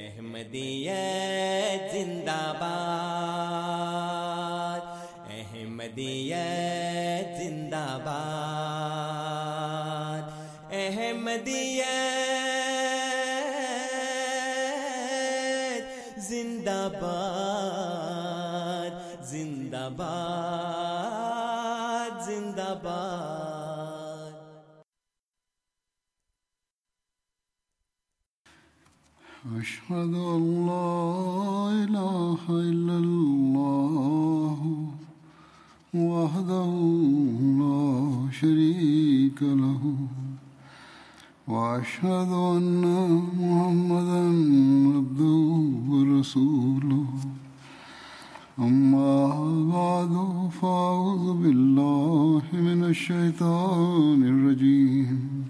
احمدیت زندہ باد احمدیت زندہ باد احمدیہ زندہ باد أشهد أن لا إله إلا الله وحده لا شريك له وأشهد أن محمدا عبده ورسوله. أما بعد، فأعوذ بالله من الشيطان الرجيم.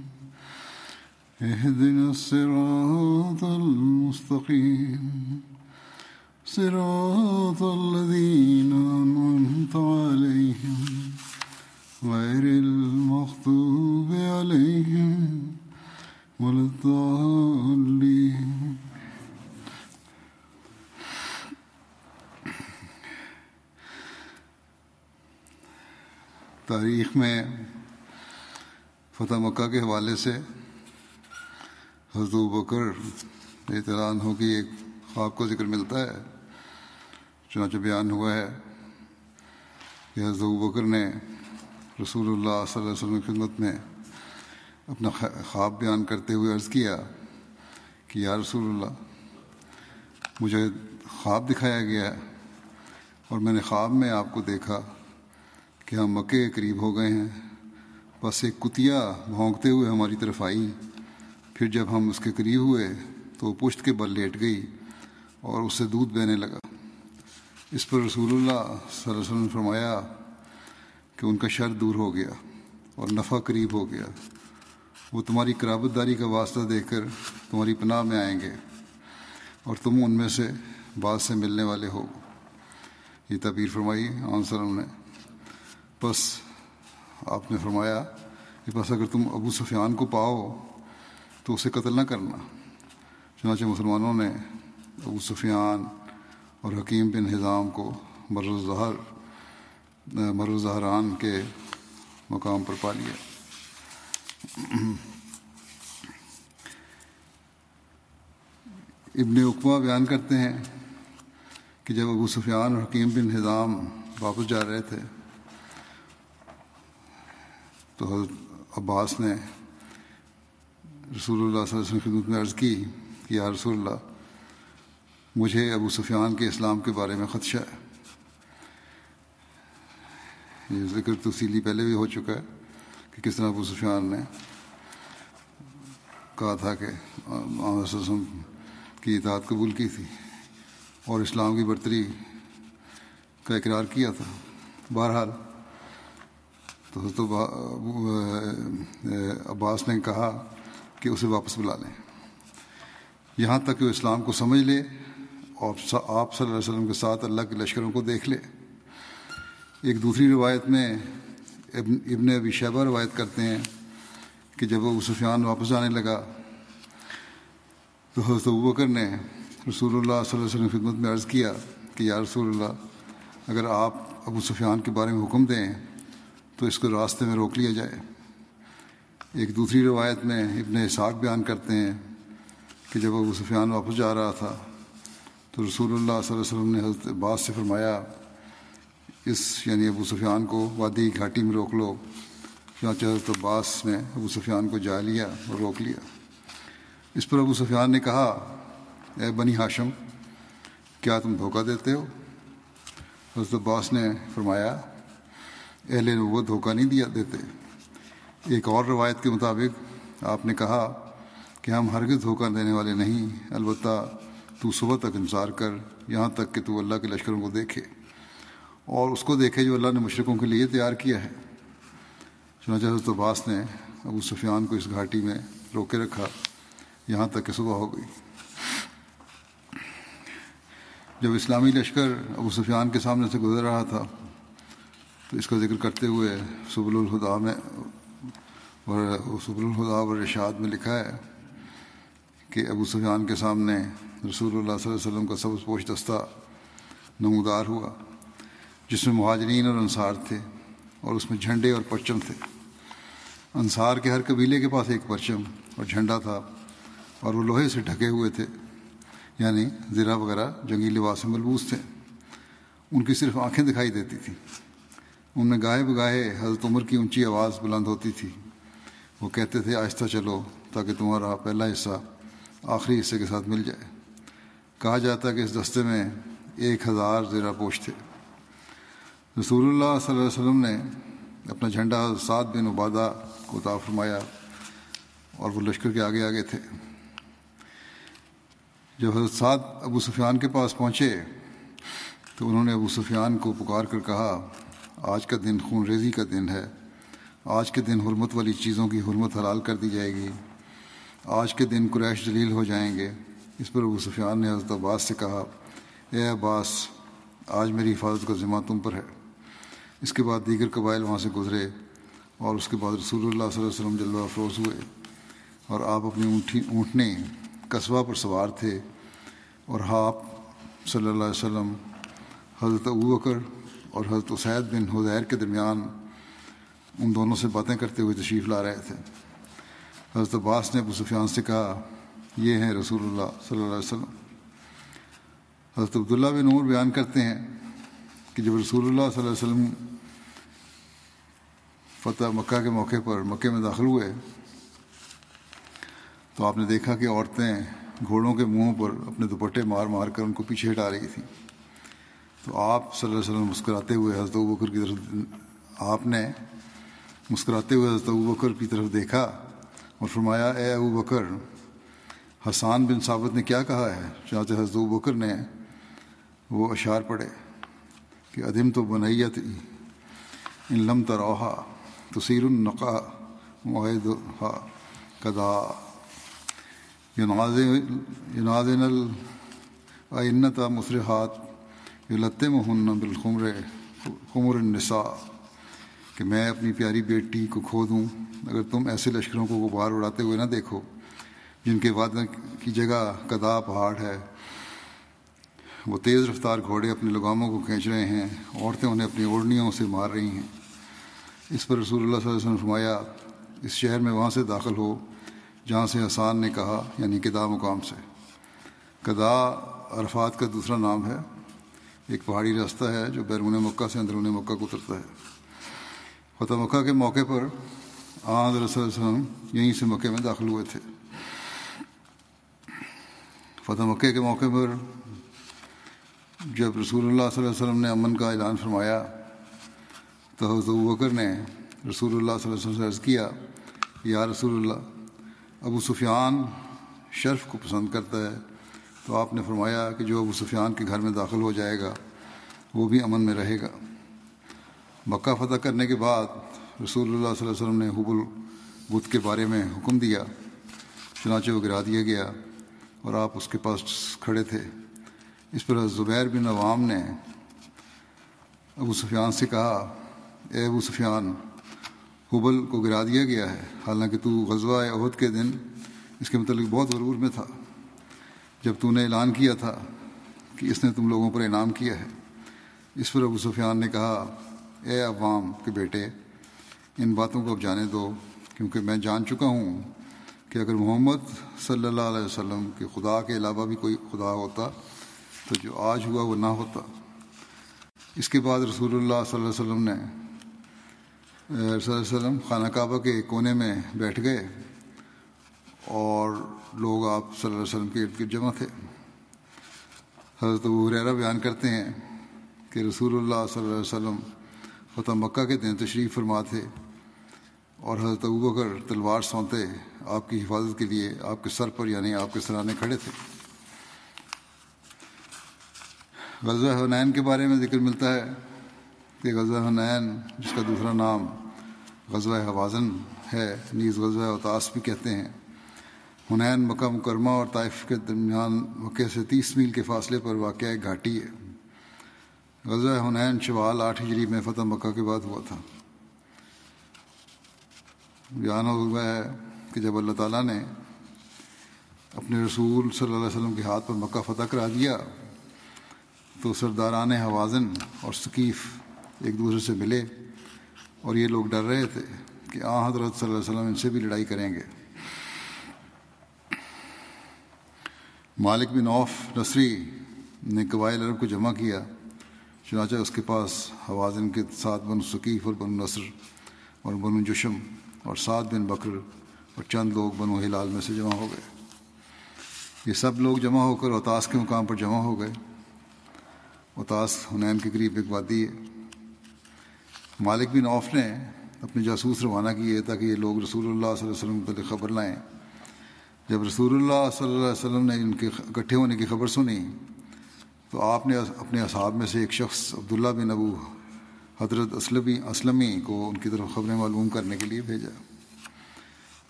اهدنا الصراط المستقيم. صراط الذين أنعمت عليهم غير المغضوب عليهم ولا الضالين. تاریخ میں فتح مکہ کے حوالے سے حضرت بکر اطلاع ہو کہ ایک خواب کو ذکر ملتا ہے۔ چنانچہ بیان ہوا ہے کہ حضرت بکر نے رسول اللہ صلی اللہ علیہ وسلم کی خدمت میں اپنا خواب بیان کرتے ہوئے عرض کیا کہ یا رسول اللہ، مجھے خواب دکھایا گیا ہے اور میں نے خواب میں آپ کو دیکھا کہ ہم مکے قریب ہو گئے ہیں۔ بس ایک کتیا بھونکتے ہوئے ہماری طرف آئی پھر جب ہم اس کے قریب ہوئے تو وہ پشت کے بل لیٹ گئی اور اس سے دودھ بہنے لگا۔ اس پر رسول اللہ صلی اللہ علیہ وسلم نے فرمایا کہ ان کا شر دور ہو گیا اور نفع قریب ہو گیا۔ وہ تمہاری قرابت داری کا واسطہ دیکھ کر تمہاری پناہ میں آئیں گے اور تم ان میں سے بعض سے ملنے والے ہو۔ یہ تعبیر فرمائی عام وسلم نے۔ بس آپ نے فرمایا کہ بس اگر تم ابو سفیان کو پاؤ تو اسے قتل نہ کرنا۔ چنانچہ مسلمانوں نے ابو سفیان اور حکیم بن حضام کو مرزہر مرزہران کے مقام پر پا لیا۔ ابن اقوا بیان کرتے ہیں کہ جب ابو سفیان اور حکیم بن نظام واپس جا رہے تھے تو حضرت عباس نے رسول اللہ صلی اللہ علیہ وسلم خدمت میں عرض کی کہ یا رسول اللہ، مجھے ابو سفیان کے اسلام کے بارے میں خدشہ ہے۔ یہ ذکر تفصیلی پہلے بھی ہو چکا ہے کہ کس طرح ابو سفیان نے کہا تھا کہ وسلم کی اطاعت قبول کی تھی اور اسلام کی برتری کا اقرار کیا تھا۔ بہرحال، تو حضرت عباس نے کہا کہ اسے واپس بلا لیں۔ یہاں تک کہ وہ اسلام کو سمجھ لے اور آپ صلی اللہ علیہ وسلم کے ساتھ اللہ کے لشکروں کو دیکھ لے۔ ایک دوسری روایت میں ابن ابن ابی شیبہ روایت کرتے ہیں کہ جب ابو سفیان واپس آنے لگا تو حضرت بکر نے رسول اللہ صلی اللہ علیہ وسلم خدمت میں عرض کیا کہ یا رسول اللہ، اگر آپ ابو سفیان کے بارے میں حکم دیں تو اس کو راستے میں روک لیا جائے۔ ایک دوسری روایت میں ابن اسحاق بیان کرتے ہیں کہ جب ابو سفیان واپس جا رہا تھا تو رسول اللہ صلی اللہ علیہ وسلم نے حضرت عباس سے فرمایا، اس یعنی ابو سفیان کو وادی گھاٹی میں روک لو، چنانچہ حضرت عباس نے ابو سفیان کو جا لیا اور روک لیا۔ اس پر ابو سفیان نے کہا، اے بنی ہاشم، کیا تم دھوکہ دیتے ہو؟ حضرت عباس نے فرمایا، اہل وہ دھوکہ نہیں دیا دیتے۔ ایک اور روایت کے مطابق آپ نے کہا کہ ہم ہرگز دھوکہ دینے والے نہیں، البتہ تو صبح تک انتظار کر، یہاں تک کہ تو اللہ کے لشکروں کو دیکھے۔ اور اس کو دیکھے جو اللہ نے مشرقوں کے لیے تیار کیا ہے۔ چنانچہ حضرت عباس نے ابو سفیان کو اس گھاٹی میں روکے رکھا، یہاں تک کہ صبح ہو گئی۔ جب اسلامی لشکر ابو سفیان کے سامنے سے گزر رہا تھا، تو اس کا ذکر کرتے ہوئے سبل الخدا میں سبل الخدا و رشاد میں لکھا ہے کہ ابو سفیان کے سامنے رسول اللہ صلی اللہ علیہ وسلم کا سبز پوش دستہ نمودار ہوا، جس میں مہاجرین اور انصار تھے اور اس میں جھنڈے اور پرچم تھے۔ انصار کے ہر قبیلے کے پاس ایک پرچم اور جھنڈا تھا اور وہ لوہے سے ڈھکے ہوئے تھے یعنی زرہ وغیرہ جنگی لباس میں ملبوس تھے۔ ان کی صرف آنکھیں دکھائی دیتی تھیں۔ ان میں گاہے بگاہے حضرت عمر کی اونچی آواز بلند ہوتی تھی۔ وہ کہتے تھے، آہستہ چلو تاکہ تمہارا پہلا حصہ آخری حصے کے ساتھ مل جائے۔ کہا جاتا کہ اس دستے میں ایک ہزار زیرہ پوش تھے۔ رسول اللہ صلی اللہ علیہ وسلم نے اپنا جھنڈا سعد بن عبادہ کو عطا فرمایا اور وہ لشکر کے آگے آگے تھے۔ جب حضرت سعد ابو سفیان کے پاس پہنچے تو انہوں نے ابو سفیان کو پکار کر کہا، آج کا دن خون ریزی کا دن ہے۔ آج کے دن حرمت والی چیزوں کی حرمت حلال کر دی جائے گی۔ آج کے دن قریش جلیل ہو جائیں گے۔ اس پر ابو سفیان نے حضرت عباس سے کہا، اے عباس، آج میری حفاظت کا ذمہ تم پر ہے۔ اس کے بعد دیگر قبائل وہاں سے گزرے اور اس کے بعد رسول اللہ صلی اللہ علیہ وسلم جلوہ افروز ہوئے اور آپ اپنی اونٹھی، اونٹنے قصبہ پر سوار تھے اور آپ صلی اللہ علیہ وسلم، حضرت ابو بکر اور حضرت اسید بن حدیر کے درمیان ان دونوں سے باتیں کرتے ہوئے تشریف لا رہے تھے۔ حضرت عباس نے ابو سفیان سے کہا، یہ ہیں رسول اللہ صلی اللہ علیہ وسلم۔ حضرت عبداللہ بن عمر بیان کرتے ہیں کہ جب رسول اللہ صلی اللہ علیہ وسلم فتح مکہ کے موقع پر مکے میں داخل ہوئے، تو آپ نے دیکھا کہ عورتیں گھوڑوں کے منہوں پر اپنے دوپٹے مار مار کر ان کو پیچھے ہٹا رہی تھیں۔ تو آپ صلی اللہ علیہ وسلم مسکراتے ہوئے حضرت بکر کی طرف آپ نے مسکراتے ہوئے حضرت بکر کی طرف دیکھا اور فرمایا، اے ابو بکر، حسان بن ثابت نے کیا کہا ہے؟ چنانچہ حضرت ابو بکر نے وہ اشعار پڑھے کہ عدم تو بنیت ان لم تروحا تصیر النقا معاہد کدا ینازن العنت مصرحات یلتم ہن بالخمر خمر النساء۔ کہ میں اپنی پیاری بیٹی کو کھو دوں اگر تم ایسے لشکروں کو غبار اڑاتے ہوئے نہ دیکھو، جن کے وعدہ کی جگہ کدا پہاڑ ہے۔ وہ تیز رفتار گھوڑے اپنے لگاموں کو کھینچ رہے ہیں، عورتیں انہیں اپنی اوڑھنیوں سے مار رہی ہیں۔ اس پر رسول اللہ صلی اللہ علیہ وسلم فرمایا، اس شہر میں وہاں سے داخل ہو، جہاں سے حسان نے کہا یعنی کدا مقام سے۔ کدا عرفات کا دوسرا نام ہے۔ ایک پہاڑی راستہ ہے جو بیرون مکہ سے اندرون مکہ کو اترتا ہے۔ فتح مکہ کے موقع پر آن حضرت صلی اللہ علیہ وسلم یہیں سے مکے میں داخل ہوئے تھے۔ فتح مکے کے موقع پر جب رسول اللہ صلی اللہ علیہ وسلم نے امن کا اعلان فرمایا تو حضرت بکر نے رسول اللہ صلی اللہ علیہ وسلم سے عرض کیا، یا رسول اللہ، ابو سفیان شرف کو پسند کرتا ہے۔ تو آپ نے فرمایا کہ جو ابو سفیان کے گھر میں داخل ہو جائے گا، وہ بھی امن میں رہے گا۔ مکہ فتح کرنے کے بعد رسول اللہ صلی اللہ علیہ وسلم نے حب البت کے بارے میں حکم دیا، چنانچہ وہ گرا دیا گیا اور آپ اس کے پاس کھڑے تھے۔ اس پر زبیر بن عوام نے ابو سفیان سے کہا، اے ابو سفیان، حبل کو گرا دیا گیا ہے، حالانکہ تو غزوہ عہد کے دن اس کے متعلق بہت غرور میں تھا۔ جب تو نے اعلان کیا تھا کہ اس نے تم لوگوں پر انعام کیا ہے۔ اس پر ابو سفیان نے کہا اے عوام کے بیٹے، ان باتوں کو اب جانے دو، کیونکہ میں جان چکا ہوں کہ اگر محمد صلی اللہ علیہ وسلم کے خدا کے علاوہ بھی کوئی خدا ہوتا تو جو آج ہوا وہ نہ ہوتا۔ اس کے بعد رسول اللہ صلی اللہ علیہ وسلم نے صلی اللہ علیہ وسلم، خانہ کعبہ کے کونے میں بیٹھ گئے اور لوگ آپ صلی اللہ علیہ وسلم کے ارد گرد جمع تھے۔ حضرت حریرہ بیان کرتے ہیں کہ رسول اللہ صلی اللہ علیہ وسلم فتح مکہ کے دن تشریف فرما تھے اور حضرت ابوبکر تلوار سونتے آپ کی حفاظت کے لیے آپ کے سر پر یعنی آپ کے سرانے کھڑے تھے۔ غزوہ حنین کے بارے میں ذکر ملتا ہے کہ غزوہ حنین، جس کا دوسرا نام غزوہ حوازن ہے، نیز غزوہ اوتاس بھی کہتے ہیں۔ حنین مکہ مکرمہ اور طائف کے درمیان مکے سے تیس میل کے فاصلے پر واقع ایک گھاٹی ہے۔ غزوہ حنین شوال آٹھ ہجری میں فتح مکہ کے بعد ہوا تھا۔ بیان ہوا ہے کہ جب اللہ تعالیٰ نے اپنے رسول صلی اللہ علیہ وسلم کے ہاتھ پر مکہ فتح کرا دیا، تو سرداران حوازن اور ثقیف ایک دوسرے سے ملے اور یہ لوگ ڈر رہے تھے کہ آ، حضرت صلی اللہ علیہ وسلم ان سے بھی لڑائی کریں گے۔ مالک بن عوف نصری نے قبائل عرب کو جمع کیا۔ چنانچہ اس کے پاس حوازن کے ساتھ بن ثقیف اور بن نصر اور بن جشم اور سعد بن بکر اور چند لوگ بنو ہلال میں سے جمع ہو گئے۔ یہ سب لوگ جمع ہو کر اوتاس کے مقام پر جمع ہو گئے۔ اوتاس حنین کے قریب ایک وادی ہے۔ مالک بن عوف نے اپنے جاسوس روانہ کیے تاکہ یہ لوگ رسول اللہ صلی اللہ علیہ وسلم متعلق خبر لائیں۔ جب رسول اللہ صلی اللہ علیہ وسلم نے ان کے اکٹھے ہونے کی خبر سنی تو آپ نے اپنے اصحاب میں سے ایک شخص عبداللہ بن ابو حضرت اسلمی اسلمی کو ان کی طرف خبریں معلوم کرنے کے لیے بھیجا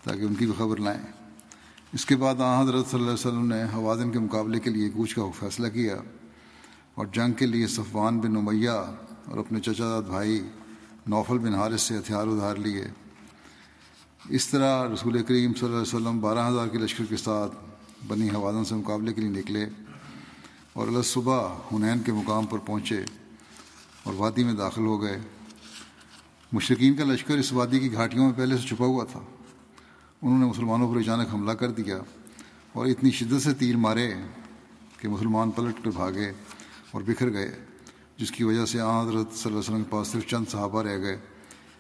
تاکہ ان کی بھی خبر لائیں۔ اس کے بعد آ حضرت صلی اللہ علیہ وسلم نے حوازن کے مقابلے کے لیے کوچ کا فیصلہ کیا اور جنگ کے لیے صفوان بن امیہ اور اپنے چچا داد بھائی نوفل بن حارث سے ہتھیار ادھار لیے۔ اس طرح رسول کریم صلی اللہ علیہ وسلم بارہ ہزار کے لشکر کے ساتھ بنی حوازن سے مقابلے کے لیے نکلے۔ اور اللہ صبح حنین کے مقام پر پہنچے اور وادی میں داخل ہو گئے۔ مشرقین کا لشکر اس وادی کی گھاٹیوں میں پہلے سے چھپا ہوا تھا۔ انہوں نے مسلمانوں پر اچانک حملہ کر دیا اور اتنی شدت سے تیر مارے کہ مسلمان پلٹ کر بھاگے اور بکھر گئے، جس کی وجہ سے آ حضرت صلی اللہ علیہ وسلم کے پاس صرف چند صحابہ رہ گئے،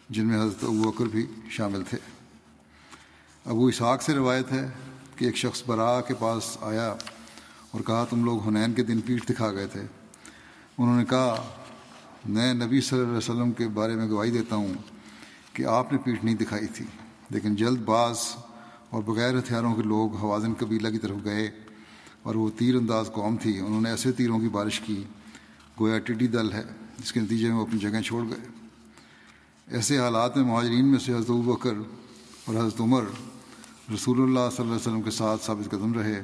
جن میں حضرت ابو اکر بھی شامل تھے۔ ابو اسحاق سے روایت ہے کہ ایک شخص برا کے پاس آیا اور کہا تم لوگ حنین کے دن پیٹھ دکھا گئے تھے۔ انہوں نے کہا، میں نبی صلی اللہ علیہ وسلم کے بارے میں گواہی دیتا ہوں کہ آپ نے پیٹھ نہیں دکھائی تھی۔ لیکن جلد باز اور بغیر ہتھیاروں کے لوگ حوازن قبیلہ کی طرف گئے اور وہ تیر انداز قوم تھی۔ انہوں نے ایسے تیروں کی بارش کی، گویا ٹڈی دل ہے، جس کے نتیجے میں وہ اپنی جگہ چھوڑ گئے۔ ایسے حالات میں مہاجرین میں سے حضرت بکر اور حضرت عمر رسول اللہ صلی اللہ علیہ وسلم کے ساتھ ثابت قدم رہے۔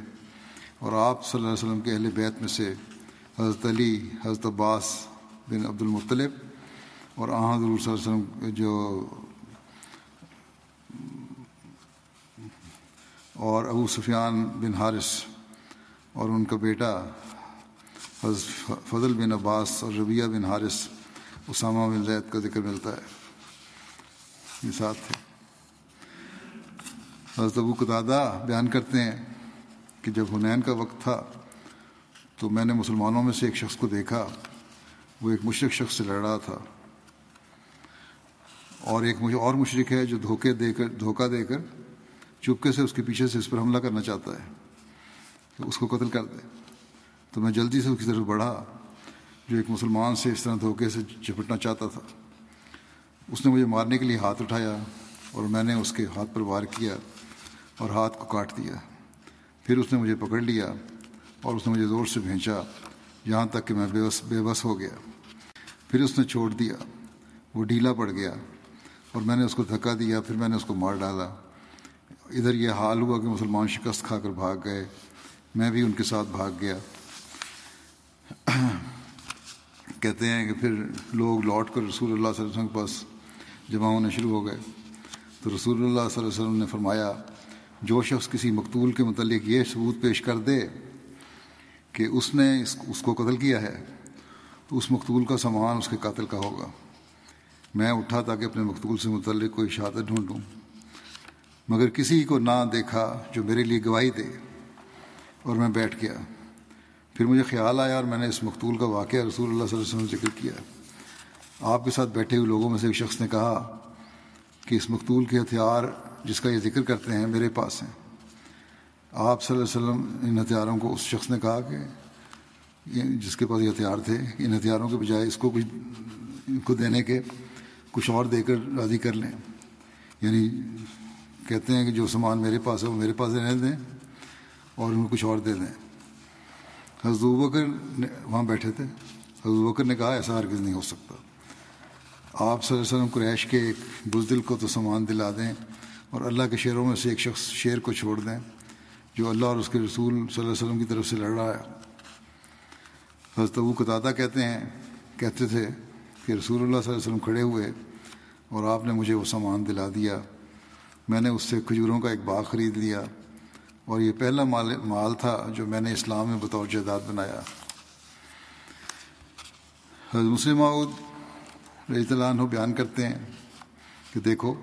اور آپ صلی اللہ علیہ وسلم کے اہل بیت میں سے حضرت علی، حضرت عباس بن عبد المطلب اور حضور صلی اللہ علیہ وسلم جو اور ابو سفیان بن حارث اور ان کا بیٹا حضرت فضل بن عباس اور ربیہ بن حارث، اسامہ بن زید کا ذکر ملتا ہے۔ یہ ساتھ تھے حضرت ابو قطادہ بیان کرتے ہیں کہ جب حنین کا وقت تھا تو میں نے مسلمانوں میں سے ایک شخص کو دیکھا، وہ ایک مشرق شخص سے لڑ رہا تھا۔ اور ایک مجھے اور مشرق ہے جو دھوکے دے کر، دھوکہ دے کر چپکے سے اس کے پیچھے سے اس پر حملہ کرنا چاہتا ہے۔ تو اس کو قتل کر دے۔ تو میں جلدی سے اس کی طرف بڑھا، جو ایک مسلمان سے اس طرح دھوکے سے چپٹنا چاہتا تھا۔ اس نے مجھے مارنے کے لیے ہاتھ اٹھایا اور میں نے اس کے ہاتھ پر وار کیا اور ہاتھ کو کاٹ دیا۔ پھر اس نے مجھے پکڑ لیا اور اس نے مجھے زور سے بھینچا یہاں تک کہ میں بے بس بے بس ہو گیا۔ پھر اس نے چھوڑ دیا۔ وہ ڈھیلا پڑ گیا اور میں نے اس کو دھکا دیا، پھر میں نے اس کو مار ڈالا۔ ادھر یہ حال ہوا کہ مسلمان شکست کھا کر بھاگ گئے۔ میں بھی ان کے ساتھ بھاگ گیا۔ کہتے ہیں کہ پھر لوگ لوٹ کر رسول اللہ صلی اللہ علیہ وسلم کے پاس جمع ہونے شروع ہو گئے۔ تو رسول اللہ صلی اللہ علیہ وسلم نے فرمایا جو شخص کسی مقتول کے متعلق یہ ثبوت پیش کر دے کہ اس نے اس اس کو قتل کیا ہے، تو اس مقتول کا سامان اس کے قاتل کا ہوگا۔ میں اٹھا تاکہ اپنے مقتول سے متعلق کوئی شہادت ڈھونڈوں۔ مگر کسی کو نہ دیکھا جو میرے لیے گواہی دے اور میں بیٹھ گیا۔ پھر مجھے خیال آیا اور میں نے اس مقتول کا واقعہ رسول اللہ صلی اللہ علیہ وسلم ذکر کیا۔ آپ کے ساتھ بیٹھے ہوئے لوگوں میں سے ایک شخص نے کہا کہ اس مقتول کے ہتھیار جس کا یہ ذکر کرتے ہیں میرے پاس ہیں۔ آپ صلی اللہ علیہ وسلم ان ہتھیاروں کو اس شخص نے کہا کہ جس کے پاس یہ ہتھیار تھے، ان ہتھیاروں کے بجائے اس کو کچھ ان کو دینے کے کچھ اور دے کر راضی کر لیں۔ یعنی کہتے ہیں کہ جو سامان میرے پاس ہے وہ میرے پاس رہنے دیں اور ان کو کچھ اور دے دیں۔ حضرت بکر نے وہاں بیٹھے تھے۔ حضرت بکر نے کہا ایسا ہرگز نہیں ہو سکتا۔ آپ صلی اللہ علیہ وسلم قریش کے ایک بزدل کو تو سامان دلا دیں اور اللہ کے شعروں میں سے ایک شخص شعر کو چھوڑ دیں جو اللہ اور اس کے رسول صلی اللہ علیہ وسلم کی طرف سے لڑ رہا ہے۔ حضرت ابو قطادہ کہتے ہیں، کہتے تھے کہ رسول اللہ صلی اللہ علیہ وسلم کھڑے ہوئے اور آپ نے مجھے وہ سامان دلا دیا۔ میں نے اس سے کھجوروں کا ایک باغ خرید لیا اور یہ پہلا مال مال تھا جو میں نے اسلام میں بطور جائیداد بنایا۔ حضرت مسلم رضی اللہ عنہ بیان کرتے ہیں کہ دیکھو،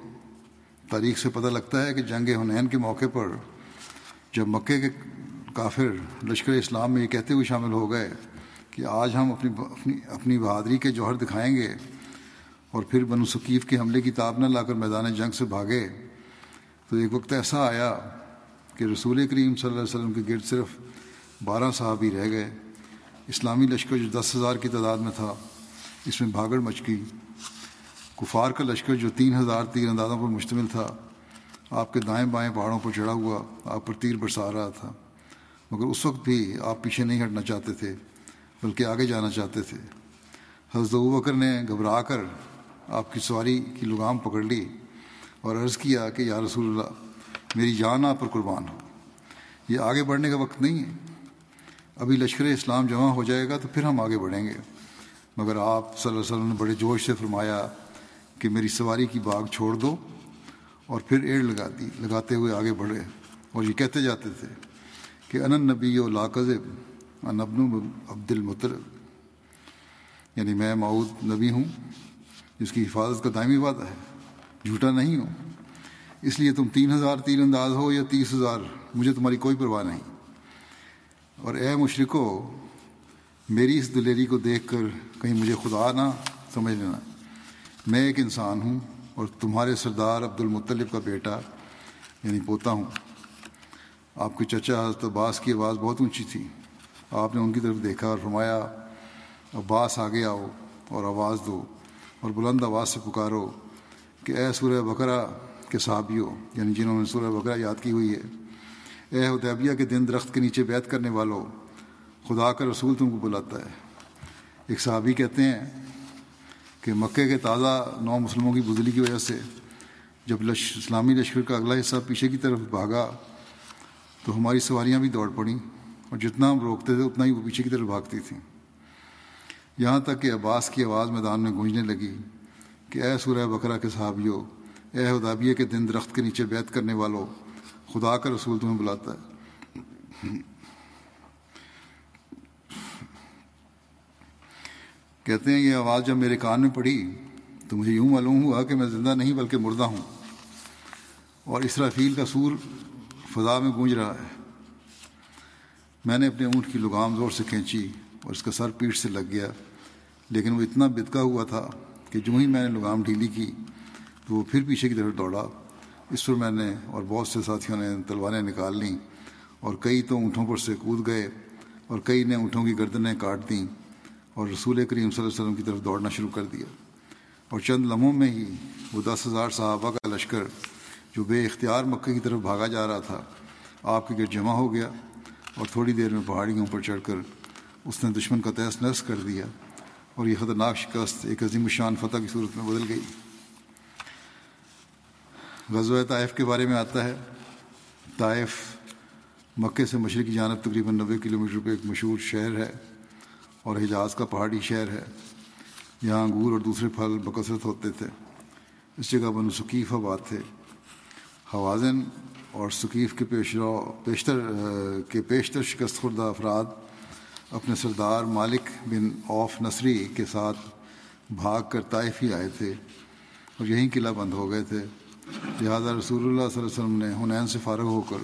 تاریخ سے پتہ لگتا ہے کہ جنگ ہنین کے موقع پر جب مکے کے کافر لشکر اسلام میں یہ کہتے ہوئے شامل ہو گئے کہ آج ہم اپنی اپنی اپنی بہادری کے جوہر دکھائیں گے اور پھر بنو ثقیف کے حملے کی تاب نہ لا کر میدان جنگ سے بھاگے۔ تو ایک وقت ایسا آیا کہ رسول کریم صلی اللہ علیہ وسلم کے گرد صرف بارہ صحابی رہ گئے۔ اسلامی لشکر جو دس ہزار کی تعداد میں تھا۔ اس میں بھاگڑ مچ گئی کفار کا لشکر جو تین ہزار تیر اندازوں پر مشتمل تھا، آپ کے دائیں بائیں پہاڑوں پر چڑھا ہوا، آپ پر تیر برسا رہا تھا۔ مگر اس وقت بھی آپ پیچھے نہیں ہٹنا چاہتے تھے، بلکہ آگے جانا چاہتے تھے۔ حضرت بکر نے گھبرا کر آپ کی سواری کی لگام پکڑ لی اور عرض کیا کہ، یا رسول اللہ، میری جان آپ پر قربان ہو۔ یہ آگے بڑھنے کا وقت نہیں ہے۔ ابھی لشکر اسلام جمع ہو جائے گا تو پھر ہم آگے بڑھیں گے۔ مگر آپ صلی اللہ علیہ وسلم نے بڑے جوش سے فرمایا کہ میری سواری کی باغ چھوڑ دو اور پھر ایڑ لگا دی، لگاتے ہوئے آگے بڑھے۔ اور یہ کہتے جاتے تھے کہ انن نبی و لاکذب ان ابن عبد المطلب۔ یعنی میں معود نبی ہوں، جس کی حفاظت کا دائمی وعدہ ہے۔ جھوٹا نہیں ہوں اس لیے تم تین ہزار تیر انداز ہو یا تیس ہزار، مجھے تمہاری کوئی پرواہ نہیں۔ اور اے مشرقو میری اس دلیری کو دیکھ کر کہیں مجھے خدا نہ سمجھ لینا۔ میں ایک انسان ہوں اور تمہارے سردار عبد المطلب کا بیٹا یعنی پوتا ہوں۔ آپ کے چچا حضرت عباس کی آواز بہت اونچی تھی۔ آپ نے ان کی طرف دیکھا اور فرمایا، عباس آگے آؤ اور آواز دو اور بلند آواز سے پکارو کہ اے سورہ بکرا کے صحابیوں یعنی جنہوں نے سورہ بکرا یاد کی ہوئی ہے، اے حدیبیہ کے دن درخت کے نیچے بیت کرنے والوں، خدا کا رسول تم کو بلاتا ہے۔ ایک صحابی کہتے ہیں کہ مکے کے تازہ نو مسلموں کی بزلی کی وجہ سے جب لش، اسلامی لشکر کا اگلا حصہ پیچھے کی طرف بھاگا تو ہماری سواریاں بھی دوڑ پڑیں اور جتنا ہم روکتے تھے اتنا ہی وہ پیچھے کی طرف بھاگتی تھیں۔ یہاں تک کہ عباس کی آواز میدان میں گونجنے لگی کہ اے سورہ بکرا کے صحابیوں اے ہدابیہ کے دن درخت کے نیچے بیت کرنے والوں خدا کا رسول تمہیں بلاتا ہے۔ کہتے ہیں یہ آواز جب میرے کان میں پڑی تو مجھے یوں معلوم ہوا کہ میں زندہ نہیں بلکہ مردہ ہوں۔ اور اسرافیل کا سور فضا میں گونج رہا ہے۔ میں نے اپنے اونٹ کی لگام زور سے کھینچی اور اس کا سر پیٹھ سے لگ گیا، لیکن وہ اتنا بدکا ہوا تھا کہ جو ہی میں نے لگام ڈھیلی کی تو وہ پھر پیچھے کی طرف دوڑا۔ اس پر میں نے اور بہت سے ساتھیوں نے تلواریں نکال لیں اور کئی تو اونٹوں پر سے کود گئے اور کئی نے اونٹوں کی گردنیں کاٹ دیں۔ اور رسول کریم صلی اللہ علیہ وسلم کی طرف دوڑنا شروع کر دیا۔ اور چند لمحوں میں ہی وہ دس ہزار صحابہ کا لشکر جو بے اختیار مکے کی طرف بھاگا جا رہا تھا، آپ کے گرد جمع ہو گیا اور تھوڑی دیر میں پہاڑیوں پر چڑھ کر اس نے دشمن کا تیس نس کر دیا اور یہ خطرناک شکست ایک عظیم الشان فتح کی صورت میں بدل گئی۔ غزوہ طائف کے بارے میں آتا ہے۔ طائف مکے سے مشرقی جانب تقریباً نوے کلو میٹر پہ ایک مشہور شہر ہے۔ اور حجاز کا پہاڑی شہر ہے۔ یہاں انگور اور دوسرے پھل بکثرت ہوتے تھے۔ اس جگہ بن ثقیف آباد تھے۔ حوازن اور ثقیف کے پیش رو پیشتر، کے بیشتر شکست خوردہ افراد اپنے سردار مالک بن اوف نصری کے ساتھ بھاگ کر طائف ہی آئے تھے اور یہیں قلعہ بند ہو گئے تھے۔ لہٰذا رسول اللہ صلی اللہ علیہ وسلم نے حنین سے فارغ ہو کر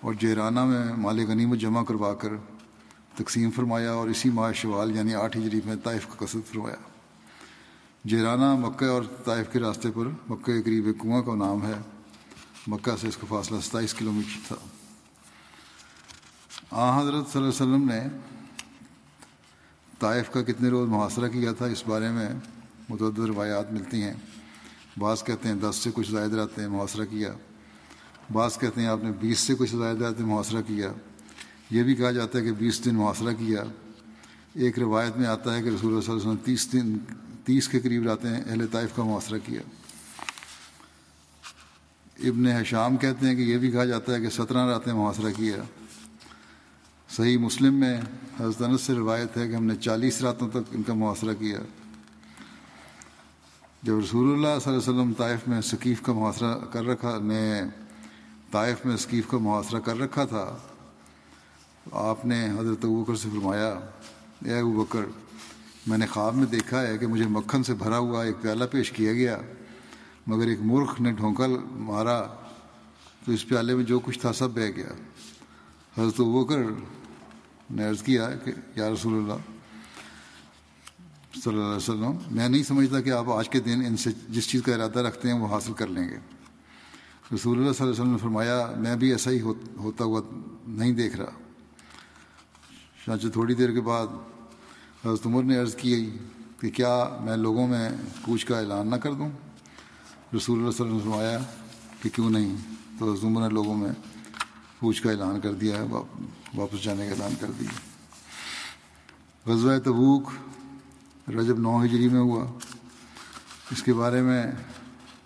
اور جیرانہ میں مال غنیمت جمع کروا کر تقسیم فرمایا اور اسی ماہ شوال یعنی آٹھ ہجری میں طائف کا قصد فرمایا۔ جیرانہ مکہ اور طائف کے راستے پر مکہ کے قریب ایک کنواں کا نام ہے۔ مکہ سے اس کا فاصلہ ستائیس کلو میٹر تھا۔ آ، حضرت صلی اللہ علیہ وسلم نے طائف کا کتنے روز محاصرہ کیا تھا اس بارے میں متعدد روایات ملتی ہیں۔ بعض کہتے ہیں دس سے کچھ زائد رہتے ہیں محاصرہ کیا۔ بعض کہتے ہیں آپ نے بیس سے کچھ زائد رہتے محاصرہ کیا۔ یہ بھی کہا جاتا ہے کہ بیس دن محاصرہ کیا۔ ایک روایت میں آتا ہے کہ رسول اللہ صلی اللہ علیہ وسلم تیس دن، تیس کے قریب رہتے ہیں اہل طائف کا محاصرہ کیا۔ ابن حشام کہتے ہیں کہ یہ بھی کہا جاتا ہے کہ سترہ راتیں محاصرہ کیا۔ صحیح مسلم میں حضرت انس سے روایت ہے کہ ہم نے چالیس راتوں تک ان کا محاصرہ کیا۔ جب رسول اللہ صلی اللہ علیہ وسلم طائف میں ثقیف کا محاصرہ کر رکھا، نے طائف میں ثقیف کا محاصرہ کر رکھا تھا آپ نے حضرت بکر سے فرمایا، اے ابو بکر، میں نے خواب میں دیکھا ہے کہ مجھے مکھن سے بھرا ہوا ایک پیالہ پیش کیا گیا، مگر ایک مرخ نے ڈھونکا مارا، تو اس پیالے میں جو کچھ تھا سب بہہ گیا. حضرت بکر نے عرض کیا کہ، یا رسول اللہ، صلی اللہ علیہ وسلم، میں نہیں سمجھتا کہ آپ آج کے دن ان سے جس چیز کا ارادہ رکھتے ہیں وہ حاصل کر لیں گے. رسول اللہ صلی اللہ علیہ وسلم نے فرمایا، میں بھی ایسا ہی ہوتا ہوا نہیں دیکھ رہا. چانچہ تھوڑی دیر کے بعد حضرت عمر نے عرض کی کہ کیا میں لوگوں میں کوچ کا اعلان نہ کر دوں؟ رسول اللہ صلی اللہ علیہ وسلم نے کہ کیوں نہیں؟ تو حضرت عمر نے لوگوں میں کوچ کا اعلان کر دیا ہے واپس جانے کا اعلان کر دیا۔ غزوہ تبوک رجب نو ہجری میں ہوا۔ اس کے بارے میں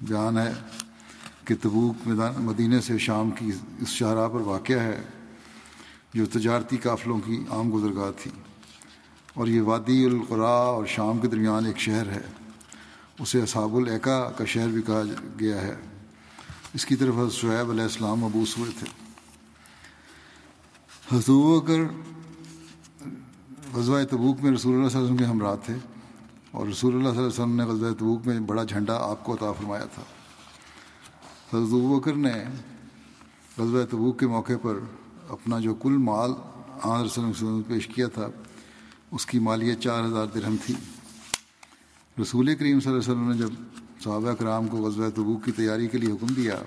بیان ہے کہ تبوک مدینہ سے شام کی اس شاہراہ پر واقع ہے۔ جو تجارتی قافلوں کی عام گزرگاہ تھی۔ اور یہ وادی القرا اور شام کے درمیان ایک شہر ہے۔ اسے اصحاب العقا کا شہر بھی کہا گیا ہے۔ اس کی طرف حضرت شعیب علیہ السلام مبوس ہوئے تھے۔ حضو کر غزوہ تبوک میں رسول اللہ صلی اللہ علیہ وسلم کے ہمراہ تھے۔ اور رسول اللہ صلی اللہ علیہ وسلم نے غزوہ تبوک میں بڑا جھنڈا آپ کو عطا فرمایا تھا۔ حضرت بکر نے غزوہ تبوک کے موقع پر اپنا جو کل مال آن وسلم پیش کیا تھا، اس کی مالیت چار ہزار درہم تھی۔ رسول کریم صلی اللہ علیہ وسلم نے جب صحابہ کرام کو غزوہ تبوک کی تیاری کے لیے حکم دیا،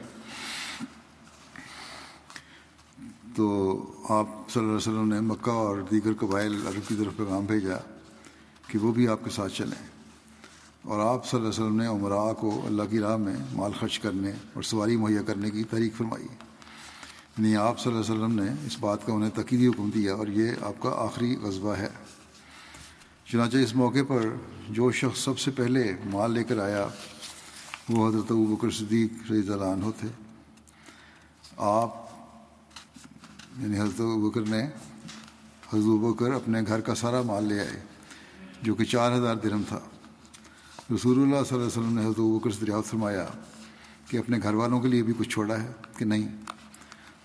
تو آپ صلی اللہ علیہ وسلم نے مکہ اور دیگر قبائل عرب کی طرف پیغام بھیجا کہ وہ بھی آپ کے ساتھ چلیں۔ اور آپ صلی اللہ علیہ وسلم نے عمرا کو اللہ کی راہ میں مال خرچ کرنے اور سواری مہیا کرنے کی تحریک فرمائی۔ یعنی آپ صلی اللہ علیہ وسلم نے اس بات کا انہیں تقیدی حکم دیا اور یہ آپ کا آخری غذبہ ہے۔ چنانچہ اس موقع پر جو شخص سب سے پہلے مال لے کر آیا، وہ حضرت بکر صدیق رضی اللہ عنہ تھے۔ آپ یعنی حضرت بکر نے حضرت بکر اپنے گھر کا سارا مال لے آئے، جو کہ چار ہزار درم تھا۔ رسول اللہ صلی اللہ علیہ وسلم نے حضرت بکر سے دریافت فرمایا کہ اپنے گھر والوں کے لیے بھی کچھ چھوڑا ہے کہ نہیں؟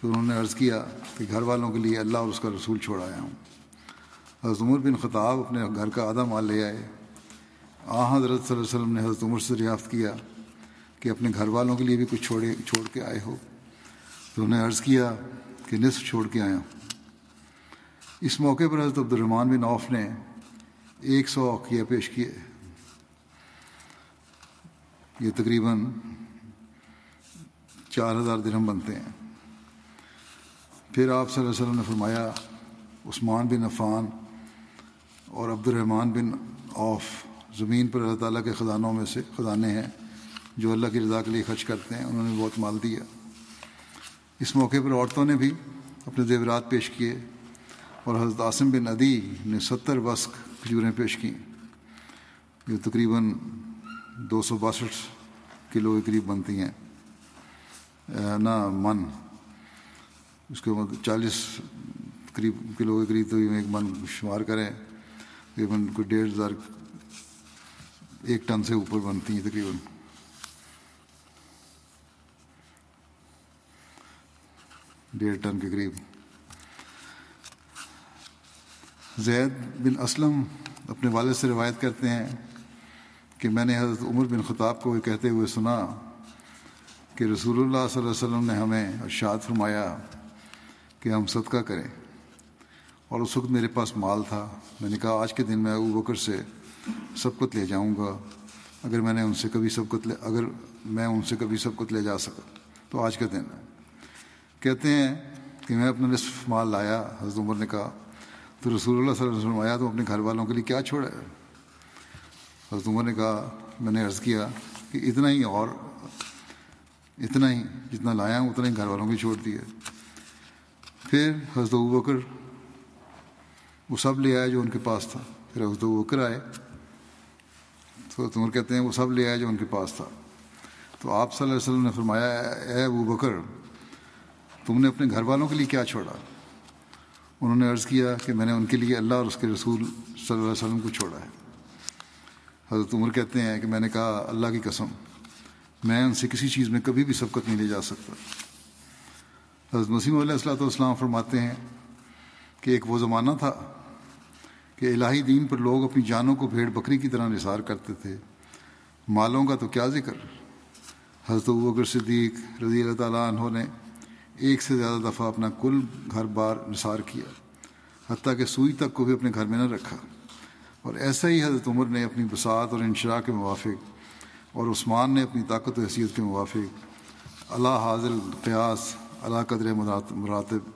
تو انہوں نے عرض کیا کہ گھر والوں کے لیے اللہ اور اس کا رسول چھوڑ آیا ہوں۔ حضرت عمر بن خطاب اپنے گھر کا آدھا مال لے آئے۔ آ، حضرت صلی اللہ علیہ وسلم نے حضرت عمر سے دریافت کیا کہ اپنے گھر والوں کے لیے بھی کچھ چھوڑے، چھوڑ کے آئے ہو۔ تو انہوں نے عرض کیا کہ نصف چھوڑ کے آیا ہوں۔ اس موقع پر حضرت عبد الرحمٰن بن عوف نے ایک سو عقیہ پیش کیے۔ یہ تقریباً چار ہزار درہم بنتے ہیں۔ پھر آپ صلی اللہ علیہ وسلم نے فرمایا، عثمان بن عفان اور عبد الرحمٰن بن عوف زمین پر اللہ تعالیٰ کے خزانوں میں سے خزانے ہیں جو اللہ کی رضا کے لیے خرچ کرتے ہیں، انہوں نے بہت مال دیا۔ اس موقع پر عورتوں نے بھی اپنے زیورات پیش کیے اور حضرت عاصم بن ادی نے ستر وسق کھجوریں پیش کیں۔ جو تقریباً دو سو باسٹھ کلو کے قریب بنتی ہیں۔ نہ، من۔ اس کے بعد چالیس قریب کلو کے قریب تو ایک من شمار کریں، تقریباً کوئی ڈیڑھ ہزار ایک ٹن سے اوپر بنتی ہیں تقریباً۔ ڈیڑھ ٹن کے قریب۔ زید بن اسلم اپنے والد سے روایت کرتے ہیں کہ میں نے حضرت عمر بن خطاب کو کہتے ہوئے سنا کہ رسول اللہ صلی اللہ علیہ وسلم نے ہمیں ارشاد فرمایا کہ ہم صدقہ کریں۔ اور اس وقت میرے پاس مال تھا۔ میں نے کہا، آج کے دن میں ابو بکر سے سبقت لے جاؤں گا۔ اگر میں نے ان سے کبھی سبقت لے اگر میں ان سے کبھی سبقت لے جا سکا، تو آج کا دن۔ ہے کہتے ہیں کہ میں اپنا نصف مال لایا، حضرت عمر نے کہا۔ تو رسول اللہ صلی اللہ علیہ وسلم آیا تو اپنے گھر والوں کے لیے کیا چھوڑا ہے؟ حضرت عمر نے کہا، میں نے عرض کیا کہ اتنا ہی اور، اتنا ہی، جتنا لایا ہوں، اتنا ہی گھر والوں کی چھوڑ دیا۔ پھر حضرت بکر وہ سب لے آئے جو ان کے پاس تھا۔ پھر حضرت بکر آئے۔ تو عمر کہتے ہیں وہ سب لے آئے جو ان کے پاس تھا۔ تو آپ صلی اللہ علیہ وسلم نے فرمایا، اے ابو بکر، تم نے اپنے گھر والوں کے لیے کیا چھوڑا؟ انہوں نے عرض کیا کہ میں نے ان کے لیے اللہ اور اس کے رسول صلی اللہ علیہ وسلم کو چھوڑا ہے۔ حضرت عمر کہتے ہیں کہ میں نے کہا، اللہ کی قسم، میں ان سے کسی چیز میں کبھی بھی سبقت نہیں لے جا سکتا۔ حضرت مسیم علیہ السلاۃ والسلام فرماتے ہیں کہ ایک وہ زمانہ تھا کہ الہی دین پر لوگ اپنی جانوں کو بھیڑ بکری کی طرح نثار کرتے تھے۔ مالوں کا تو کیا ذکر؟ حضرت بکر صدیق رضی اللہ تعالیٰ عنہ نے ایک سے زیادہ دفعہ اپنا کل گھر بار نثار کیا، حتیٰ کہ سوئی تک کو بھی اپنے گھر میں نہ رکھا۔ اور ایسا ہی حضرت عمر نے اپنی بساط اور انشراء کے موافق اور عثمان نے اپنی طاقت و حیثیت کے موافق، اللہ حاضر قیاس اللہ قدر مراتب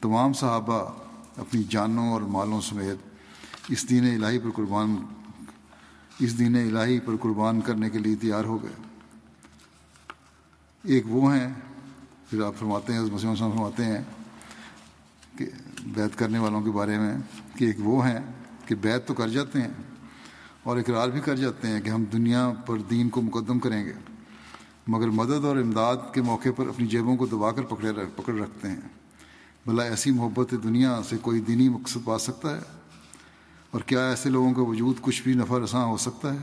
تمام صحابہ اپنی جانوں اور مالوں سمیت اس دین الہی پر قربان اس دین الہی پر قربان کرنے کے لیے تیار ہو گئے۔ ایک وہ ہیں، پھر آپ فرماتے ہیں مسلم فرماتے ہیں کہ بیت کرنے والوں کے بارے میں کہ ایک وہ ہیں کہ بیت تو کر جاتے ہیں اور اقرار بھی کر جاتے ہیں کہ ہم دنیا پر دین کو مقدم کریں گے۔ مگر مدد اور امداد کے موقع پر اپنی جیبوں کو دبا کر پکڑے پکڑ رکھتے ہیں۔ بھلا ایسی محبت دنیا سے کوئی دینی مقصد پا سکتا ہے؟ اور کیا ایسے لوگوں کا وجود کچھ بھی نفع رساں ہو سکتا ہے؟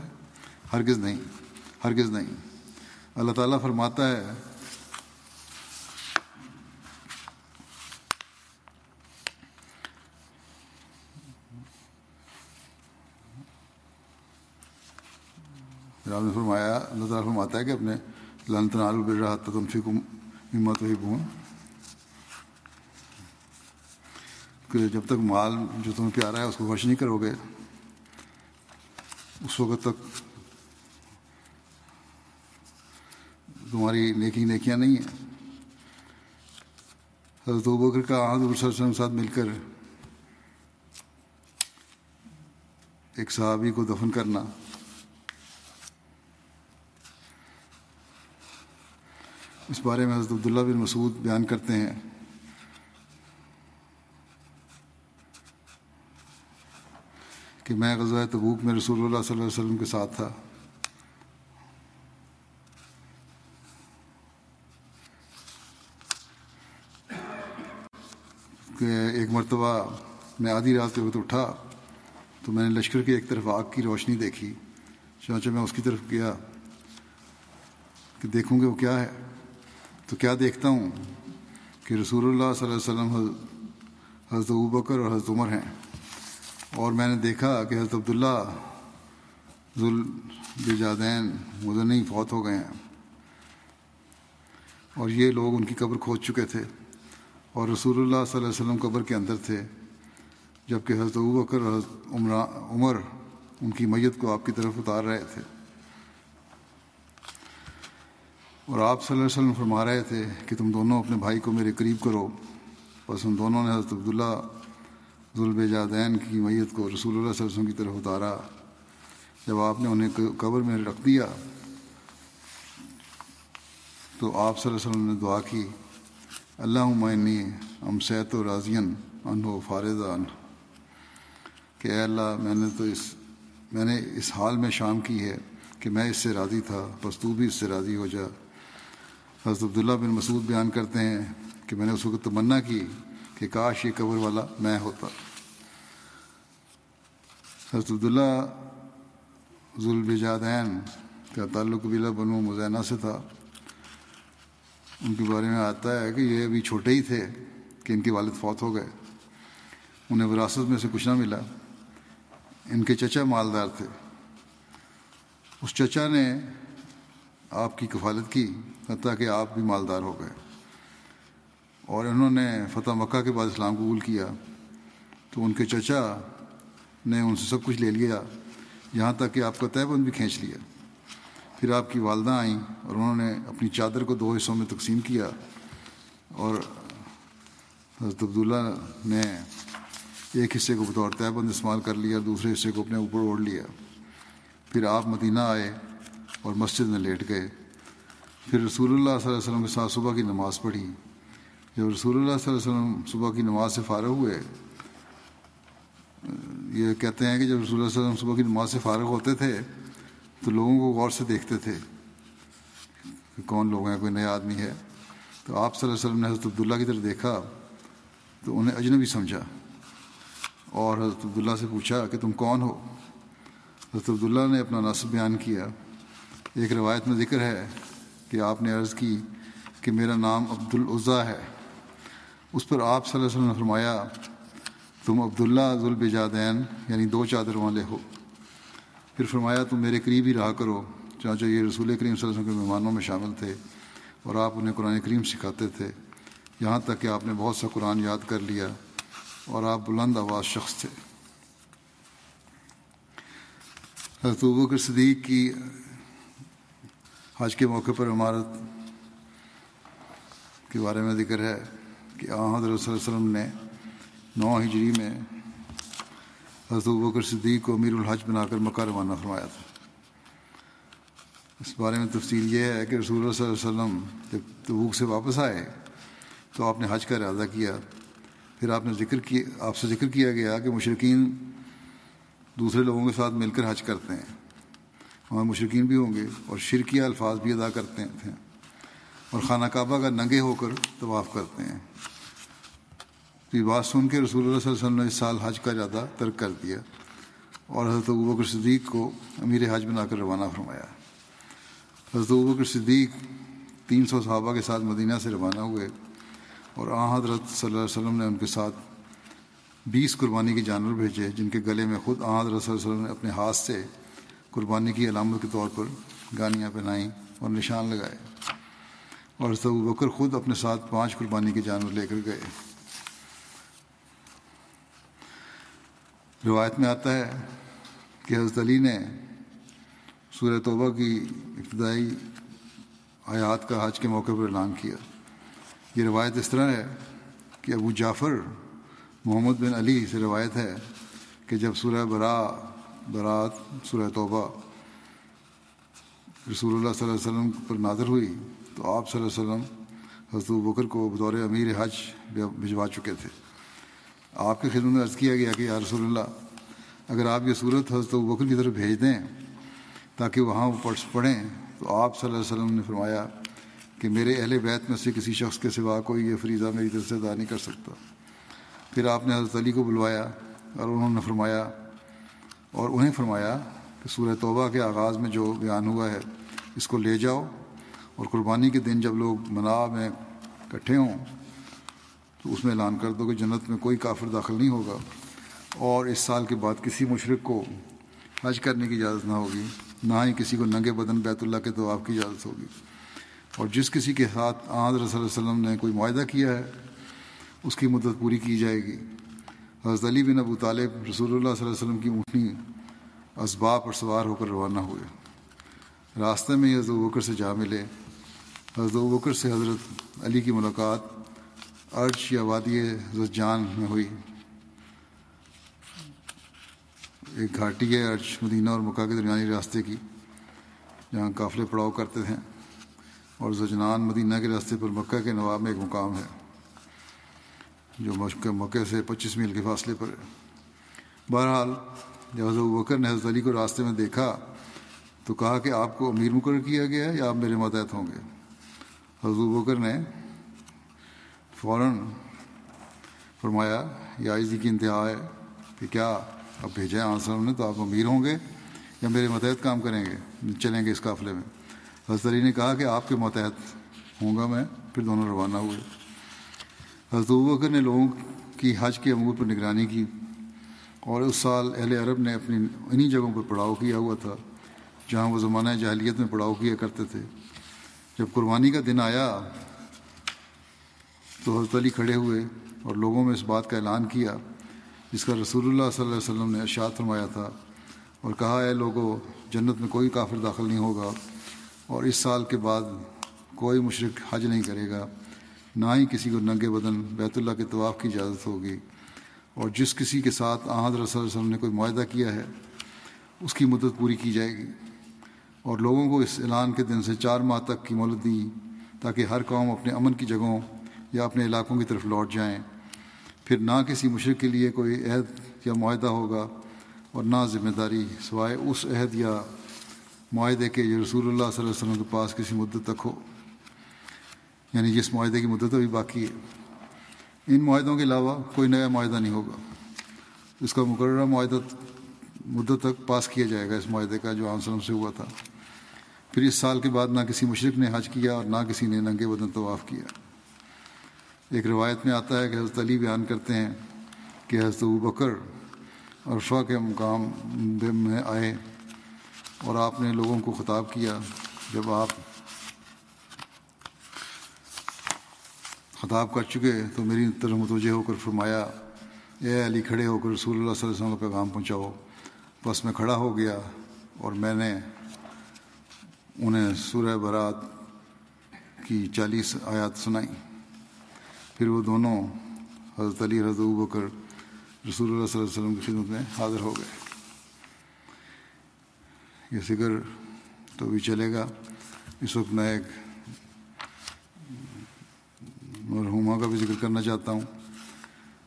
ہرگز نہیں ہرگز نہیں۔ اللہ تعالیٰ فرماتا ہے نے فرمایا، اللہ تعالیٰ فرماتا ہے کہ اپنے لن تنالو بر رہا تم فکم ہمت وہی بون کہ جب تک مال جو تمہیں پیارا ہے، اس کو خرچ نہیں کرو گے، اس وقت تک تمہاری نیکی نیکیاں نہیں ہیں۔ حضرت بکر کا حضور صلی اللہ علیہ وسلم ساتھ مل کر ایک صحابی کو دفن کرنا۔ اس بارے میں حضرت عبداللہ بن مسعود بیان کرتے ہیں۔ کہ میں غزوہ تبوک میں رسول اللہ صلی اللہ علیہ وسلم کے ساتھ تھا۔ کہ ایک مرتبہ میں آدھی رات کے وقت اٹھا تو میں نے لشکر کی ایک طرف آگ کی روشنی دیکھی چانچہ میں اس کی طرف گیا کہ دیکھوں گے وہ کیا ہے۔ تو کیا دیکھتا ہوں کہ رسول اللہ صلی اللہ علیہ وسلم حضرت بکر اور حضرت عمر ہیں؟ اور میں نے دیکھا کہ حضرت عبداللہ ذوالجادین مدنی فوت ہو گئے ہیں۔ اور یہ لوگ ان کی قبر کھود چکے تھے۔ اور رسول اللہ صلی اللہ علیہ وسلم قبر کے اندر تھے۔ جبکہ حضرت ابو بکر حضرت عمر ان کی میت کو آپ کی طرف اتار رہے تھے۔ اور آپ صلی اللہ علیہ وسلم فرما رہے تھے کہ تم دونوں اپنے بھائی کو میرے قریب کرو، بس ان دونوں نے حضرت عبداللہ ظلب جادین کی میت کو رسول اللہ صلی اللہ علیہ وسلم کی طرف اتارا۔ جب آپ نے انہیں قبر میں رکھ دیا، تو آپ صلی اللہ علیہ وسلم نے دعا کی اللہ عمنی ام سیت و راضین ان۔ و فارضان کہ اے اللہ، میں نے تو اس، میں نے اس حال میں شام کی ہے کہ میں اس سے راضی تھا، بس تو بھی اس سے راضی ہو جا۔ حضرت عبداللہ بن مسعود بیان کرتے ہیں کہ میں نے اس وقت تمنا کی کہ کاش یہ قبر والا میں ہوتا۔ حضرت عبداللہ ذوالبجادین کا تعلق قبیلہ بنو مزینہ سے تھا۔ ان کے بارے میں آتا ہے کہ یہ ابھی چھوٹے ہی تھے کہ ان کے والد فوت ہو گئے۔ انہیں وراثت میں سے کچھ نہ ملا۔ ان کے چچا مالدار تھے۔ اس چچا نے آپ کی کفالت کی، حتیٰ کہ آپ بھی مالدار ہو گئے۔ اور انہوں نے فتح مکہ کے بعد اسلام قبول کیا۔ تو ان کے چچا نے ان سے سب کچھ لے لیا، یہاں تک کہ آپ کا طے بند بھی کھینچ لیا۔ پھر آپ کی والدہ آئیں اور انہوں نے اپنی چادر کو دو حصوں میں تقسیم کیا۔ اور حضرت عبداللہ نے ایک حصے کو بطور طے بند استعمال کر لیا، دوسرے حصے کو اپنے اوپر اوڑھ لیا۔ پھر آپ مدینہ آئے۔ اور مسجد میں لیٹ گئے۔ پھر رسول اللہ صلی اللہ علیہ وسلم کے ساتھ صبح کی نماز پڑھی۔ جب رسول اللہ صلی اللہ علیہ وسلم صبح کی نماز سے فارغ ہوئے، یہ کہتے ہیں کہ جب رسول اللہ صلی اللہ علیہ وسلم صبح کی نماز سے فارغ ہوتے تھے، تو لوگوں کو غور سے دیکھتے تھے کہ کون لوگ ہیں، کوئی نیا آدمی ہے۔ تو آپ صلی اللہ علیہ وسلم نے حضرت عبداللہ کی طرف دیکھا، تو انہیں اجنبی سمجھا اور حضرت عبداللہ سے پوچھا کہ تم کون ہو؟ حضرت عبداللہ نے اپنا نصب بیان کیا۔ ایک روایت میں ذکر ہے کہ آپ نے عرض کی کہ میرا نام عبد العضیٰ ہے۔ اس پر آپ صلی اللہ علیہ وسلم نے فرمایا، تم عبداللہ ذوالبجادین یعنی دو چادر والے ہو۔ پھر فرمایا، تم میرے قریب ہی رہا کرو چانچہ یہ رسول کریم صلی اللہ علیہ وسلم کے مہمانوں میں شامل تھے اور آپ انہیں قرآن کریم سکھاتے تھے۔ یہاں تک کہ آپ نے بہت سا قرآن یاد کر لیا اور آپ بلند آواز شخص تھے۔ حضرت بکر صدیق کی حج کے موقع پر عمارت کے بارے میں ذکر ہے کہ آ حضرت صلی اللہ علیہ وسلم نے نو ہجری میں حضرت بکر صدیق کو امیر الحج بنا کر مکہ روانہ فرمایا تھا۔ اس بارے میں تفصیل یہ ہے کہ رسول اللہ صلی اللہ علیہ وسلم جب تبوک سے واپس آئے تو آپ نے حج کا ارادہ کیا۔ پھر آپ نے ذکر کیا آپ سے ذکر کیا گیا کہ مشرقین دوسرے لوگوں کے ساتھ مل کر حج کرتے ہیں۔ وہاں مشرقین بھی ہوں گے اور شرکیہ الفاظ بھی ادا کرتے ہیں اور خانہ کعبہ کا ننگے ہو کر طواف کرتے ہیں۔ تو یہ بات سن کے رسول اللہ صلی اللہ علیہ وسلم نے اس سال حج کا ارادہ ترک کر دیا اور حضرت ابوبکر صدیق کو امیر حج بنا کر روانہ فرمایا۔ حضرت ابوبکر صدیق تین سو صحابہ کے ساتھ مدینہ سے روانہ ہوئے اور آ حضرت صلی اللہ علیہ وسلم نے ان کے ساتھ بیس قربانی کے جانور بھیجے جن کے گلے میں خود آ حضرت صلی اللہ علیہ وسلم نے اپنے ہاتھ سے قربانی کی علامت کے طور پر گانیاں پہنائیں اور نشان لگائے۔ اور حضرت بکر خود اپنے ساتھ پانچ قربانی کے جانور لے کر گئے۔ روایت میں آتا ہے کہ حضرت علی نے سورہ توبہ کی ابتدائی آیات کا حج کے موقع پر اعلان کیا۔ یہ روایت اس طرح ہے کہ ابو جعفر محمد بن علی سے روایت ہے کہ جب سورہ برا برات سورہ توبہ۔ رسول اللہ صلی اللہ علیہ وسلم پر نادر ہوئی تو آپ صلی اللہ علیہ وسلم حضرت بکر کو بطور امیر حج بھجوا چکے تھے۔ آپ کی خدمت میں عرض کیا گیا کہ یا رسول اللہ، اگر آپ یہ صورت حضرت بکر کی طرف بھیج دیں تاکہ وہاں وہ پڑھ پڑھیں، تو آپ صلی اللہ علیہ وسلم نے فرمایا کہ میرے اہل بیت میں سے کسی شخص کے سوا کوئی یہ فریضہ میری طرف سے ادا نہیں کر سکتا۔ پھر آپ نے حضرت علی کو بلوایا اور انہوں نے فرمایا اور انہیں فرمایا کہ سورہ توبہ کے آغاز میں جو بیان ہوا ہے، اس کو لے جاؤ اور قربانی کے دن جب لوگ منا میں اکٹھے ہوں تو اس میں اعلان کر دو کہ جنت میں کوئی کافر داخل نہیں ہوگا اور اس سال کے بعد کسی مشرق کو حج کرنے کی اجازت نہ ہوگی، نہ ہی کسی کو ننگے بدن بیت اللہ کے تو آپ کی اجازت ہوگی۔ اور جس کسی کے ساتھ آج رسول اللہ علیہ وسلم نے کوئی معاہدہ کیا ہے، اس کی مدت پوری کی جائے گی۔ حضرت علی بن ابو طالب رسول اللہ صلی اللہ علیہ وسلم کی اونٹنی اسباب پر سوار ہو کر روانہ ہوئے۔ راستے میں حضرت بکر سے جا ملے۔ حضرت بکر سے حضرت علی کی ملاقات۔ عرش یا وادی حضرت جان میں ہوئی۔ ایک گھاٹی ہے عرش مدینہ اور مکہ کے درمیانی راستے کی، جہاں قافلے پڑاؤ کرتے ہیں اور زجنان مدینہ کے راستے پر مکہ کے نواب میں ایک مقام ہے۔ جو مکہ مکہ سے پچیس میل کے فاصلے پر ہے۔ بہرحال، جب حضرت بکر نے حضرت علی کو راستے میں دیکھا، تو کہا کہ آپ کو امیر مقرر کیا گیا ہے یا آپ میرے ماتحت ہوں گے؟ حضرت بکر نے فوراً فرمایا یہ آئزی کی انتہا ہے کہ کیا اب بھیجیں آنسر نے تو آپ امیر ہوں گے یا میرے ماتحت کام کریں گے، چلیں گے اس قافلے میں؟ حضرت علی نے کہا کہ آپ کے ماتحت ہوں گا میں، پھر دونوں روانہ ہوئے۔ حضرت بکر نے لوگوں کی حج کے امور پر نگرانی کی اور اس سال اہل عرب نے اپنی انہی جگہوں پر پڑاؤ کیا ہوا تھا جہاں وہ زمانہ جاہلیت میں پڑاؤ کیا کرتے تھے۔ جب قربانی کا دن آیا تو حضرت علی کھڑے ہوئے اور لوگوں میں اس بات کا اعلان کیا جس کا رسول اللہ صلی اللہ علیہ وسلم نے ارشاد فرمایا تھا اور کہا، اے لوگوں جنت میں کوئی کافر داخل نہیں ہوگا اور اس سال کے بعد کوئی مشرق حج نہیں کرے گا۔ نہ ہی کسی کو ننگے بدن بیت اللہ کے طواف کی اجازت ہوگی۔ اور جس کسی کے ساتھ آحد رسول وسلم نے کوئی معاہدہ کیا ہے، اس کی مدت پوری کی جائے گی۔ اور لوگوں کو اس اعلان کے دن سے چار ماہ تک کی مہلت دی تاکہ ہر قوم اپنے امن کی جگہوں یا اپنے علاقوں کی طرف لوٹ جائیں۔ پھر نہ کسی مشرق کے لیے کوئی عہد یا معاہدہ ہوگا اور نہ ذمہ داری سوائے اس عہد یا معاہدے کے جو رسول اللہ صلی اللہ علیہ وسلم کے پاس کسی مدت تک ہو۔ یعنی جس معاہدے کی مدت ابھی باقی ہے۔ ان معاہدوں کے علاوہ کوئی نیا معاہدہ نہیں ہوگا۔ اس کا مقررہ معاہدہ مدت تک پاس کیا جائے گا۔ اس معاہدے کا جو عام وسلم سے ہوا تھا۔ پھر اس سال کے بعد نہ کسی مشرق نے حج کیا اور نہ کسی نے ننگے بدن طواف کیا۔ ایک روایت میں آتا ہے کہ حضرت علی بیان کرتے ہیں کہ حضرت بکر عرفہ کے مقام میں آئے اور آپ نے لوگوں کو خطاب کیا۔ جب آپ خطاب کر چکے تو میری طرف متوجہ ہو کر فرمایا، اے علی کھڑے ہو کر رسول اللہ صلی اللہ علیہ وسلم کا پیغام پہنچاؤ۔ بس میں کھڑا ہو گیا اور میں نے انہیں سورہ برات کی چالیس آیات سنائی۔ پھر وہ دونوں حضرت علی، حضرت بکر، رسول اللہ صلی اللہ علیہ وسلم کی خدمت میں حاضر ہو گئے۔ یہ ذکر تو بھی چلے گا۔ اس وقت میں ایک مرحوما کا بھی ذکر کرنا چاہتا ہوں۔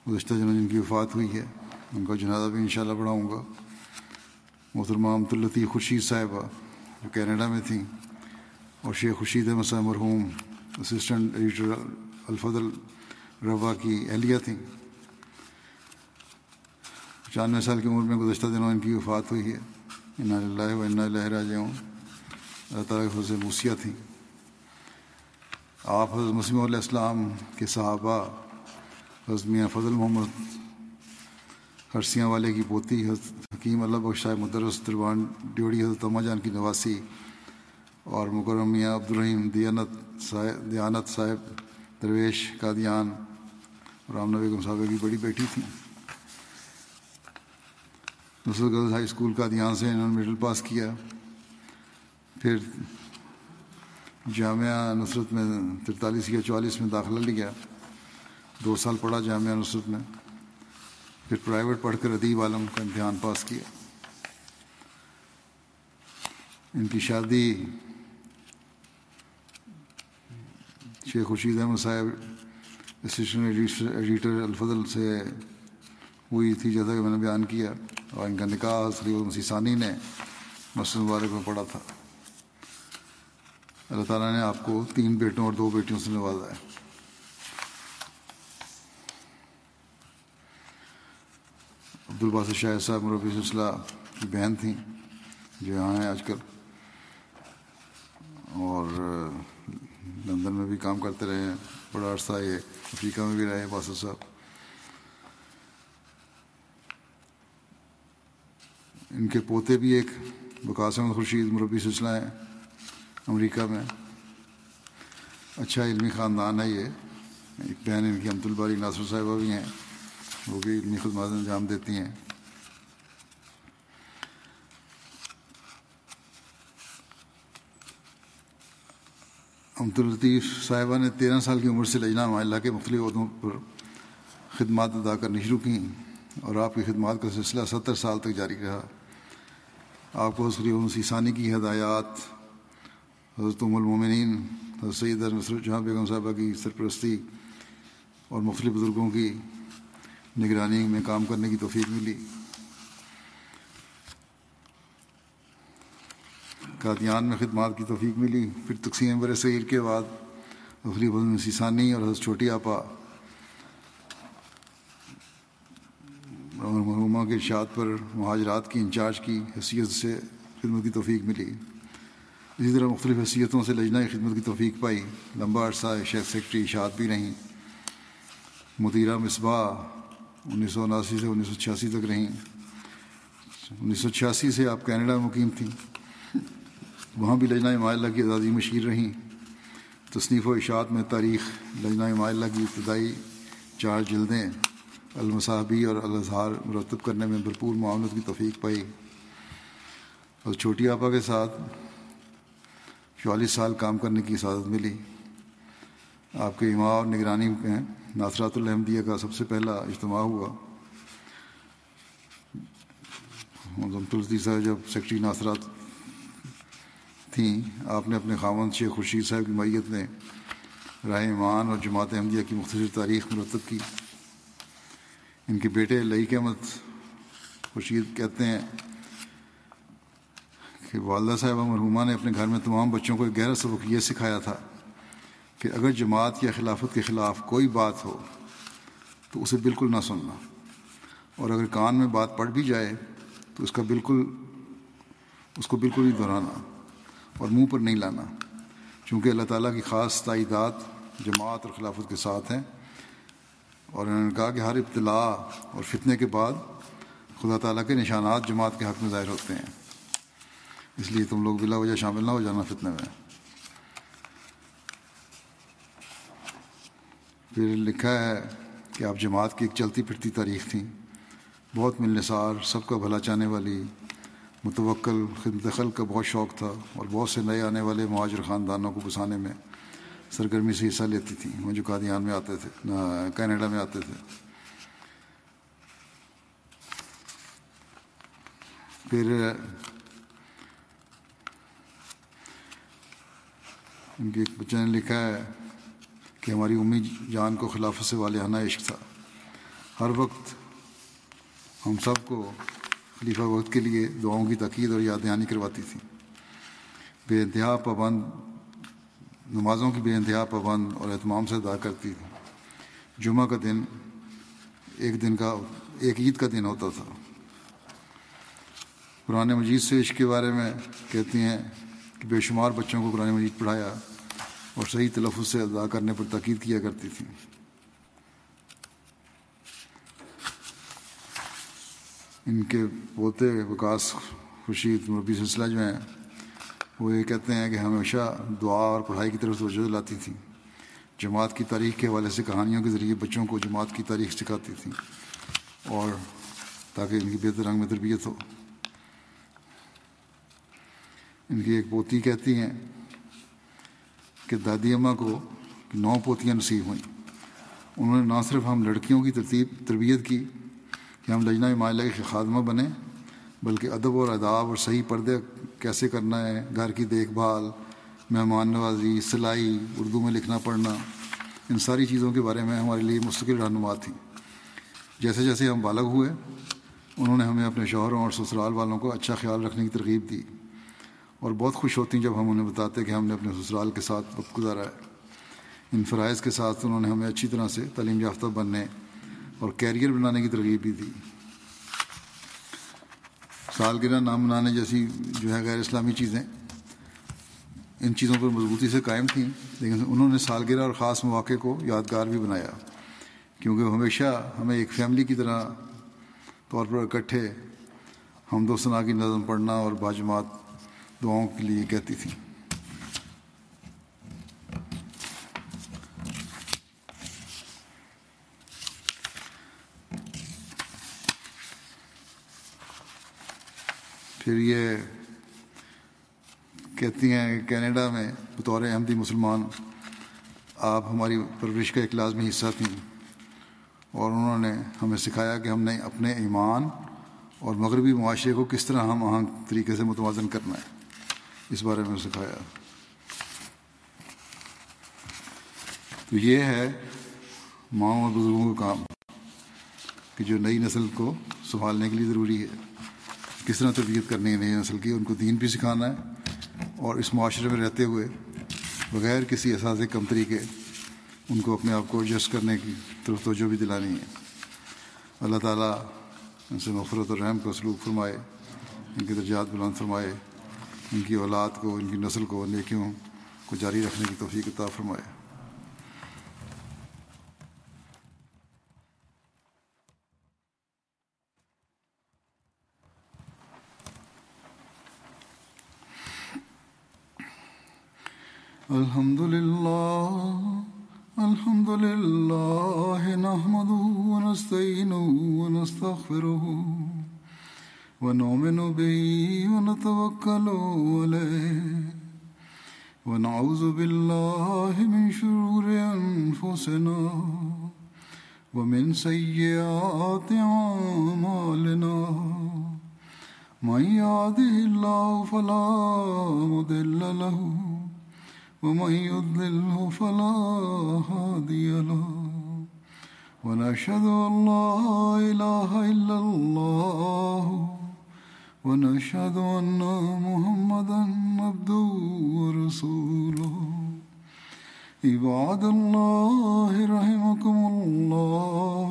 گزشتہ جنوں جن کی وفات ہوئی ہے، ان کا جنازہ بھی انشاءاللہ پڑھاؤں گا۔ محترمہ امت الطیف خورشید صاحبہ، جو کینیڈا میں تھیں، اور شیخ خورشید احمد صاحب مرحوم اسسٹنٹ ایڈیٹر الفضل روا کی اہلیہ تھیں۔ پچانوے سال کی عمر میں گزشتہ دنوں ان کی وفات ہوئی ہے۔ ان اللہ و اللہ راجعوں اللہ تعالیٰ کے حضرت موسیہ تھیں۔ آپ حضرت مسلم علیہ السلام کے صحابہ، حضرت میاں فضل محمد ہرسیاں والے کی پوتی، حضرت حکیم اللہ بخش مدرس دربان ڈیوڑی، حضرت اما جان کی نواسی اور مکرم میاں عبدالرحیم دیانت صاحب دیانت صاحب، درویش قادیان اور رام بیگم صاحبہ کی بڑی بیٹی تھیں۔ نصرت گرلز ہائی اسکول کا دھیان سے انہوں نے مڈل پاس کیا۔ پھر جامعہ نصرت میں ترتالیس یا چوالیس میں داخلہ لیا دو سال پڑھا جامعہ نصرت میں۔ پھر پرائیویٹ پڑھ کر ادیب عالم کا امتحان پاس کیا۔ ان کی شادی شیخ خورشید احمد صاحب اسسٹنٹ ایڈیٹر الفضل سے ہوئی تھی، جیسا کہ میں نے بیان کیا۔ اور ان کا نکاح مسیح ثانی نے مسجد مبارک میں پڑھا تھا۔ اللہ تعالیٰ نے آپ کو تین بیٹوں اور دو بیٹیوں سے نوازا ہے۔ عبدالباس شاہ صاحب مربی سلسلہ کی بہن تھیں، جو یہاں ہیں آج کل۔ اور لندن میں بھی کام کرتے رہے ہیں، بڑا عرصہ یہ افریقہ میں بھی رہے باسط صاحب۔ ان کے پوتے بھی ایک بقاسم خورشید مربی سلسلہ ہیں۔ امریکہ میں۔ اچھا علمی خاندان ہے یہ۔ ایک بہن ان کی امت الباری ناصر صاحبہ بھی ہیں۔ وہ بھی علمی خدمات انجام دیتی ہیں۔ عبد الطیف صاحبہ نے تیرہ سال کی عمر سے لجنا معلّہ کے مختلف عہدوں پر خدمات ادا کرنی شروع کیں اور آپ کی خدمات کا سلسلہ ستر سال تک جاری رہا۔ آپ کو حضرت سیسانی کی ہدایات حضرت ام المومنین، حضرت سید نصرت جہاں بیگم صاحبہ کی سرپرستی اور مختلف بزرگوں کی نگرانی میں کام کرنے کی توفیق ملی۔ قادیان میں خدمات کی توفیق ملی۔ پھر تقسیم بر صغیر کے بعد مختلف سیسانی اور حضرت چھوٹی آپا، اور مرحوما کے ارشاد پر مہاجرات کی انچارج کی حیثیت سے خدمت کی توفیق ملی۔ اسی طرح مختلف حیثیتوں سے لجنا خدمت کی توفیق پائی۔ لمبا عرصہ شیخ سیکٹری اشاعت بھی رہیں۔ مدیرہ مصباح انیس سو اناسی سے انیس سو چھیاسی تک رہیں۔ انیس سو چھیاسی سے آپ کینیڈا مقیم تھیں۔ وہاں بھی لجنہ معلّہ کی اعزازی مشیر رہیں۔ تصنیف و اشاعت میں تاریخ، لجنہ معلّہ کی ابتدائی چار جلدیں المصابی اور الاظہار مرتب کرنے میں بھرپور معاونت کی توفیق پائی۔ اور چھوٹی آپا کے ساتھ چوالیس سال کام کرنے کی سعادت ملی۔ آپ کے اماں اور نگرانی میں ناصرات الحمدیہ کا سب سے پہلا اجتماع ہوا۔ تلسی صاحب، جب سیکٹری ناصرات تھیں، آپ نے اپنے خامن شیخ خورشید صاحب کی میت میں راہ ایمان اور جماعت احمدیہ کی مختصر تاریخ مرتب کی۔ ان کے بیٹے لئی احمد خورشید کہتے ہیں کہ والدہ صاحبہ مرحومہ نے اپنے گھر میں تمام بچوں کو ایک گہرا سبق یہ سکھایا تھا کہ اگر جماعت یا خلافت کے خلاف کوئی بات ہو تو اسے بالکل نہ سننا اور اگر کان میں بات پڑ بھی جائے تو اس کا بالکل، اس کو بالکل ہی دہرانا اور منہ پر نہیں لانا۔ چونکہ اللہ تعالیٰ کی خاص تائیدات جماعت اور خلافت کے ساتھ ہیں اور انہوں نے کہا کہ ہر ابتلاء اور فتنے کے بعد خدا تعالیٰ کے نشانات جماعت کے حق میں ظاہر ہوتے ہیں۔ اس لیے تم لوگ بلا وجہ شامل نہ ہو جانا فتنے میں۔ پھر لکھا ہے کہ آپ جماعت کی ایک چلتی پھرتی تاریخ تھیں۔ بہت ملنسار، سب کا بھلا چاہنے والی، متوکل، خدمت خل کا بہت شوق تھا اور بہت سے نئے آنے والے مہاجر خاندانوں کو بسانے میں سرگرمی سے حصہ لیتی تھیں۔ وہ جو قادیان میں آتے تھے کینیڈا میں آتے تھے۔ پھر ان کے ایک بچے نے لکھا ہے کہ ہماری امی جان کو خلافت سے والانہ عشق تھا۔ ہر وقت ہم سب کو خلیفہ وقت کے لیے دعاؤں کی تقید اور یاد دہانی کرواتی تھی بے انتہا پابند، نمازوں کی بے انتہا پابند اور اہتمام سے ادا کرتی تھی۔ جمعہ کا دن ایک دن کا، ایک عید کا دن ہوتا تھا۔ قرآن مجید سے عشق کے بارے میں کہتی ہیں کہ بے شمار بچوں کو قرآن مجید پڑھایا اور صحیح تلفظ سے ادا کرنے پر تاکید کیا کرتی تھی ان کے پوتے وکاس خورشید مربی سلسلہ جو ہیں، وہ یہ کہتے ہیں کہ ہمیشہ دعا اور پڑھائی کی طرف توجہ لاتی تھیں۔ جماعت کی تاریخ کے حوالے سے کہانیوں کے ذریعے بچوں کو جماعت کی تاریخ سکھاتی تھیں اور تاکہ ان کی بہتر رنگ میں تربیت ہو۔ ان کی ایک پوتی کہتی ہیں کہ دادی اماں کو نو پوتیاں نصیب ہوئیں۔ انہوں نے نہ صرف ہم لڑکیوں کی ترتیب، تربیت کی کہ ہم لجنہ معاہلہ کے خادمہ بنیں، بلکہ ادب اور اداب اور صحیح پردے کیسے کرنا ہے، گھر کی دیکھ بھال، مہمان نوازی، سلائی، اردو میں لکھنا پڑھنا، ان ساری چیزوں کے بارے میں ہمارے لیے مستقل رہنما تھیں۔ جیسے جیسے ہم بالغ ہوئے، انہوں نے ہمیں اپنے شوہروں اور سسرال والوں کو اچھا خیال رکھنے کی ترغیب دی۔ اور بہت خوش ہوتی ہیں جب ہم انہیں بتاتے کہ ہم نے اپنے سسرال کے ساتھ وقت گزارا ہے۔ ان فرائض کے ساتھ انہوں نے ہمیں اچھی طرح سے تعلیم یافتہ بننے اور کیریئر بنانے کی ترغیب بھی دی۔ سالگرہ نام منانے جیسی جو ہے غیر اسلامی چیزیں، ان چیزوں پر مضبوطی سے قائم تھیں، لیکن انہوں نے سالگرہ اور خاص مواقع کو یادگار بھی بنایا۔ کیونکہ ہمیشہ ہمیں ایک فیملی کی طرح طور پر اکٹھے ہم دو ثنا کی نظم پڑھنا اور باجماعت دعاؤں کے لیے کہتی تھی پھر یہ کہتی ہیں کہ کینیڈا میں بطور احمدی مسلمان آپ ہماری پرورش کا ایک لازمی حصہ تھیں اور انہوں نے ہمیں سکھایا کہ ہم نے اپنے ایمان اور مغربی معاشرے کو کس طرح ہم آہنگ طریقے سے متوازن کرنا ہے۔ اس بارے میں سکھایا۔ تو یہ ہے ماؤں اور بزرگوں کا کام کہ جو نئی نسل کو سنبھالنے کے لیے ضروری ہے۔ کس طرح تربیت کرنی ہے نئی نسل کی، ان کو دین بھی سکھانا ہے اور اس معاشرے میں رہتے ہوئے بغیر کسی احساس کم طریقے ان کو اپنے آپ کو ایڈجسٹ کرنے کی طرف توجہ بھی دلانی ہے۔ اللہ تعالیٰ ان سے نفرت اور رحم کو سلوک فرمائے، ان کے درجات بلند فرمائے۔ ان کی اولاد کو، ان کی نسل کو، نیکیوں کو جاری رکھنے کی توفیق عطا فرمائے۔ الحمد لله الحمد لله نحمده ونستعينه ونستغفره ونؤمن به ونتوكل عليه ونعوذ بالله من شرور أنفسنا ومن سيئات أعمالنا من يهده الله فلا مضل له ومن يضلله فلا هادي له ونشهد ان لا اله الا الله ونشهد ان محمدا عبده ورسوله. عباد الله رحمكم الله.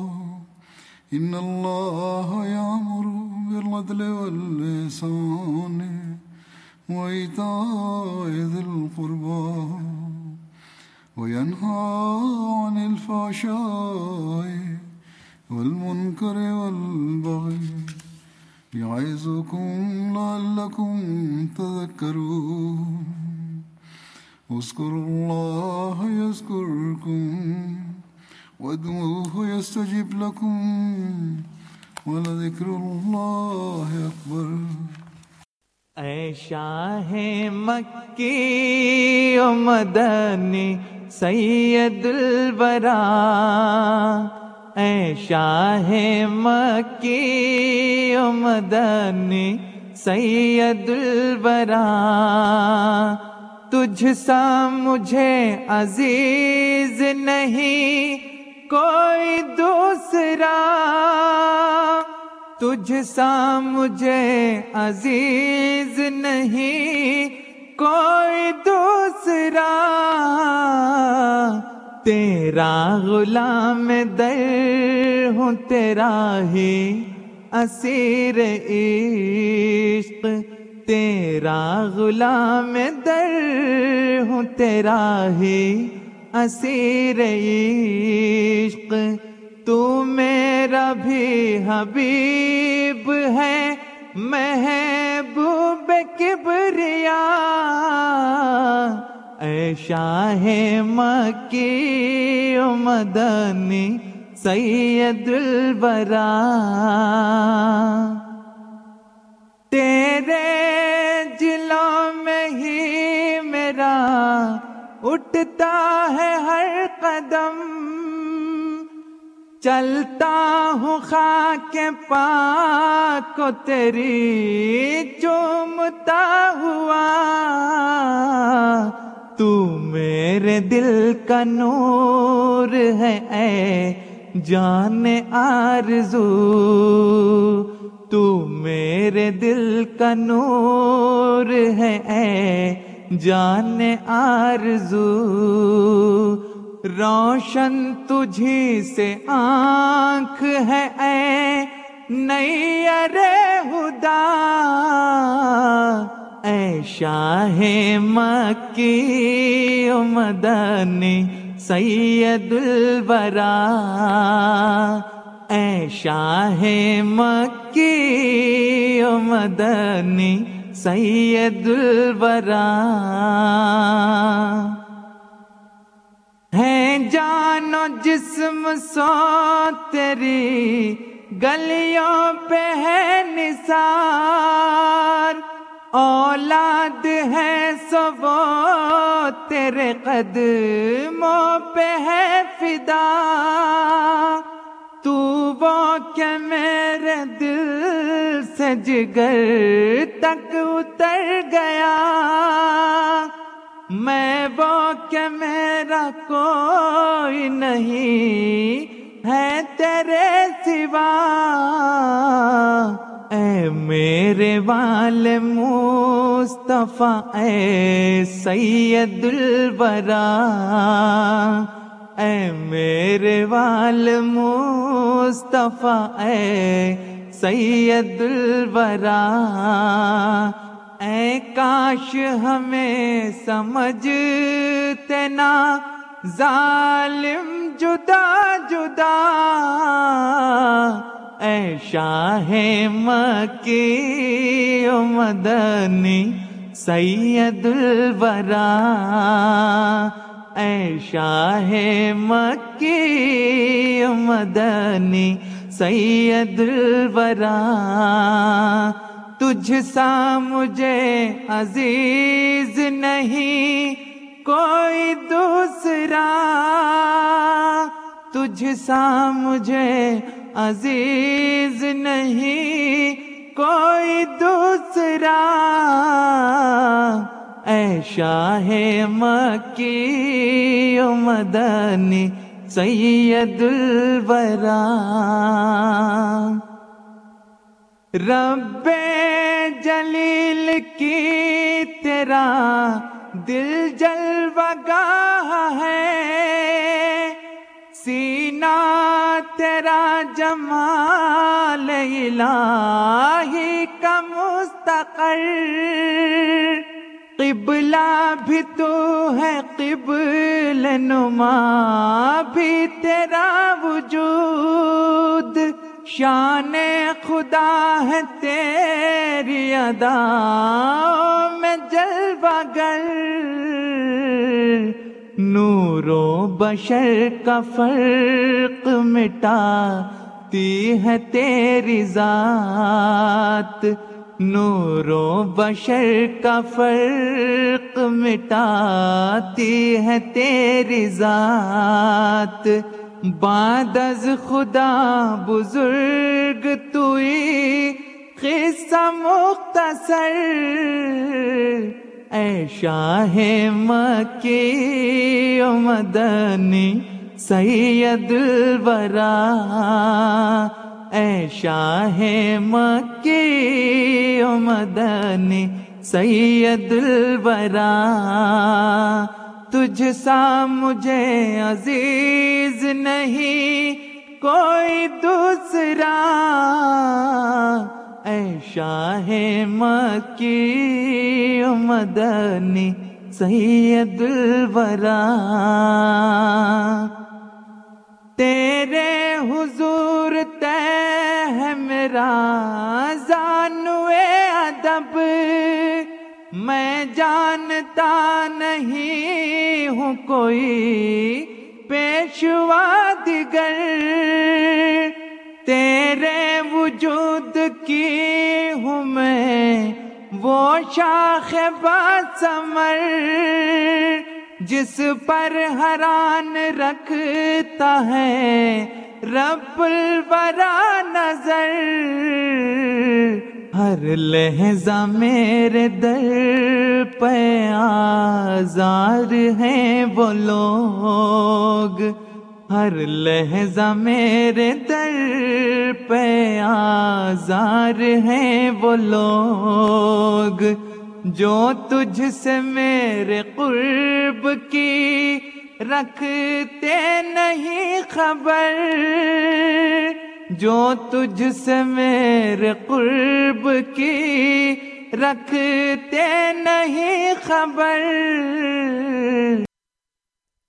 ان الله يامر بالعدل واللسان وإيتاء ذي القربى وينهى عن الفحشاء والمنكر والبغي. يعظكم لعلكم تذكرون. اذكروا الله يذكركم وادعوه يستجب لكم ولذكر الله أكبر. اے شاہ مکی و مدنی سید البرا اے شاہ مکی و مدنی سید البرا تجھ سا مجھے عزیز نہیں کوئی دوسرا۔ تجھ سا مجھے عزیز نہیں کوئی دوسرا۔ تیرا غلام در ہوں، تیرا ہی اسیر عشق۔ تیرا غلام در ہوں، تیرا ہی اسیر عشق۔ تو میرا بھی حبیب ہے، محبوب کبریا۔ اے شاہ مکی و مدنی سید البرا تیرے جلوں میں ہی میرا اٹھتا ہے ہر قدم چلتا ہوں خاک پاک کو تیری چومتا ہوا تو میرے دل کا نور ہے، اے جان آرزو، تو میرے دل کا نور ہے، اے جان آرزو۔ روشن تجھی سے آنکھ ہے، اے نئی ارے ہدا اے شاہ مکی و مدنی سید البرا اے شاہ مکی و مدنی سید البرا ہے جانو جسم سو تیری گلیوں پہ ہے نثار اولاد ہے سو تیرے قدموں پہ ہے فدا۔ تو وہ کہ میرے دل سے جگر تک اتر گیا۔ میں وہ کہ میرا کوئی نہیں ہے تیرے سوا۔ اے میرے وال مصطفیٰ، اے سید الورا، اے میرے وال مصطفیٰ، اے سید الورا، اے کاش ہمیں سمجھتے نا، ظالم جدا جدا اے شاہ مکی و مدنی سید الورا اے شاہ مکی و مدنی سید الورا تجھ سا مجھے عزیز نہیں کوئی دوسرا تجھ سا مجھے عزیز نہیں، کوئی دوسرا۔ اے شاہ مکی و مدنی سید الورا۔ رب جلیل کی تیرا دل جلوہ گاہ ہے۔ سینہ تیرا جمال الہی کا مستقر۔ قبلہ بھی تو ہے، قبل نما بھی تیرا وجود۔ شان خدا ہے تیری ادا میں جلوہ گر۔ نور و بشر کا فرق مٹاتی ہے تیری ذات۔ نور و بشر کا فرق مٹاتی ہے تیری ذات۔ بعد از خدا بزرگ توئی قصہ مختصر۔ اے شاہ مکی و مدنی سید الورا اے شاہ مکی و مدنی سید الورا تجھ سا مجھے عزیز نہیں کوئی دوسرا اے شاہ مکی مدنی سید الورا تیرے حضور تے ہے میرا زانوے ادب میں جانتا نہیں ہوں کوئی پیشوا دیگر تیرے وجود کی ہوں میں، وہ شاخ باسمر جس پر حران رکھتا ہے، رب الورا نظر۔ ہر لہجہ میرے در پہ آزار ہیں وہ لوگ۔ ہر لہجہ میرے در پہ آزار ہیں وہ لوگ جو تجھ سے میرے قرب کی رکھتے نہیں خبر جو تجھ سے میرے قرب کی رکھتے نہیں خبر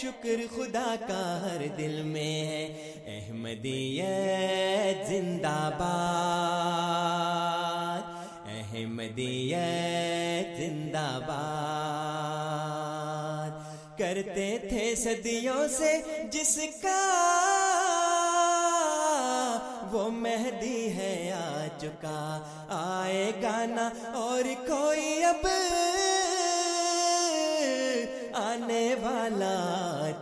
شکر خدا کا ہر دل میں ہے۔ احمدیت زندہ باد احمدیت زندہ باد کرتے تھے صدیوں سے جس کا وہ مہدی ہے آ چکا آئے گانا اور کوئی اب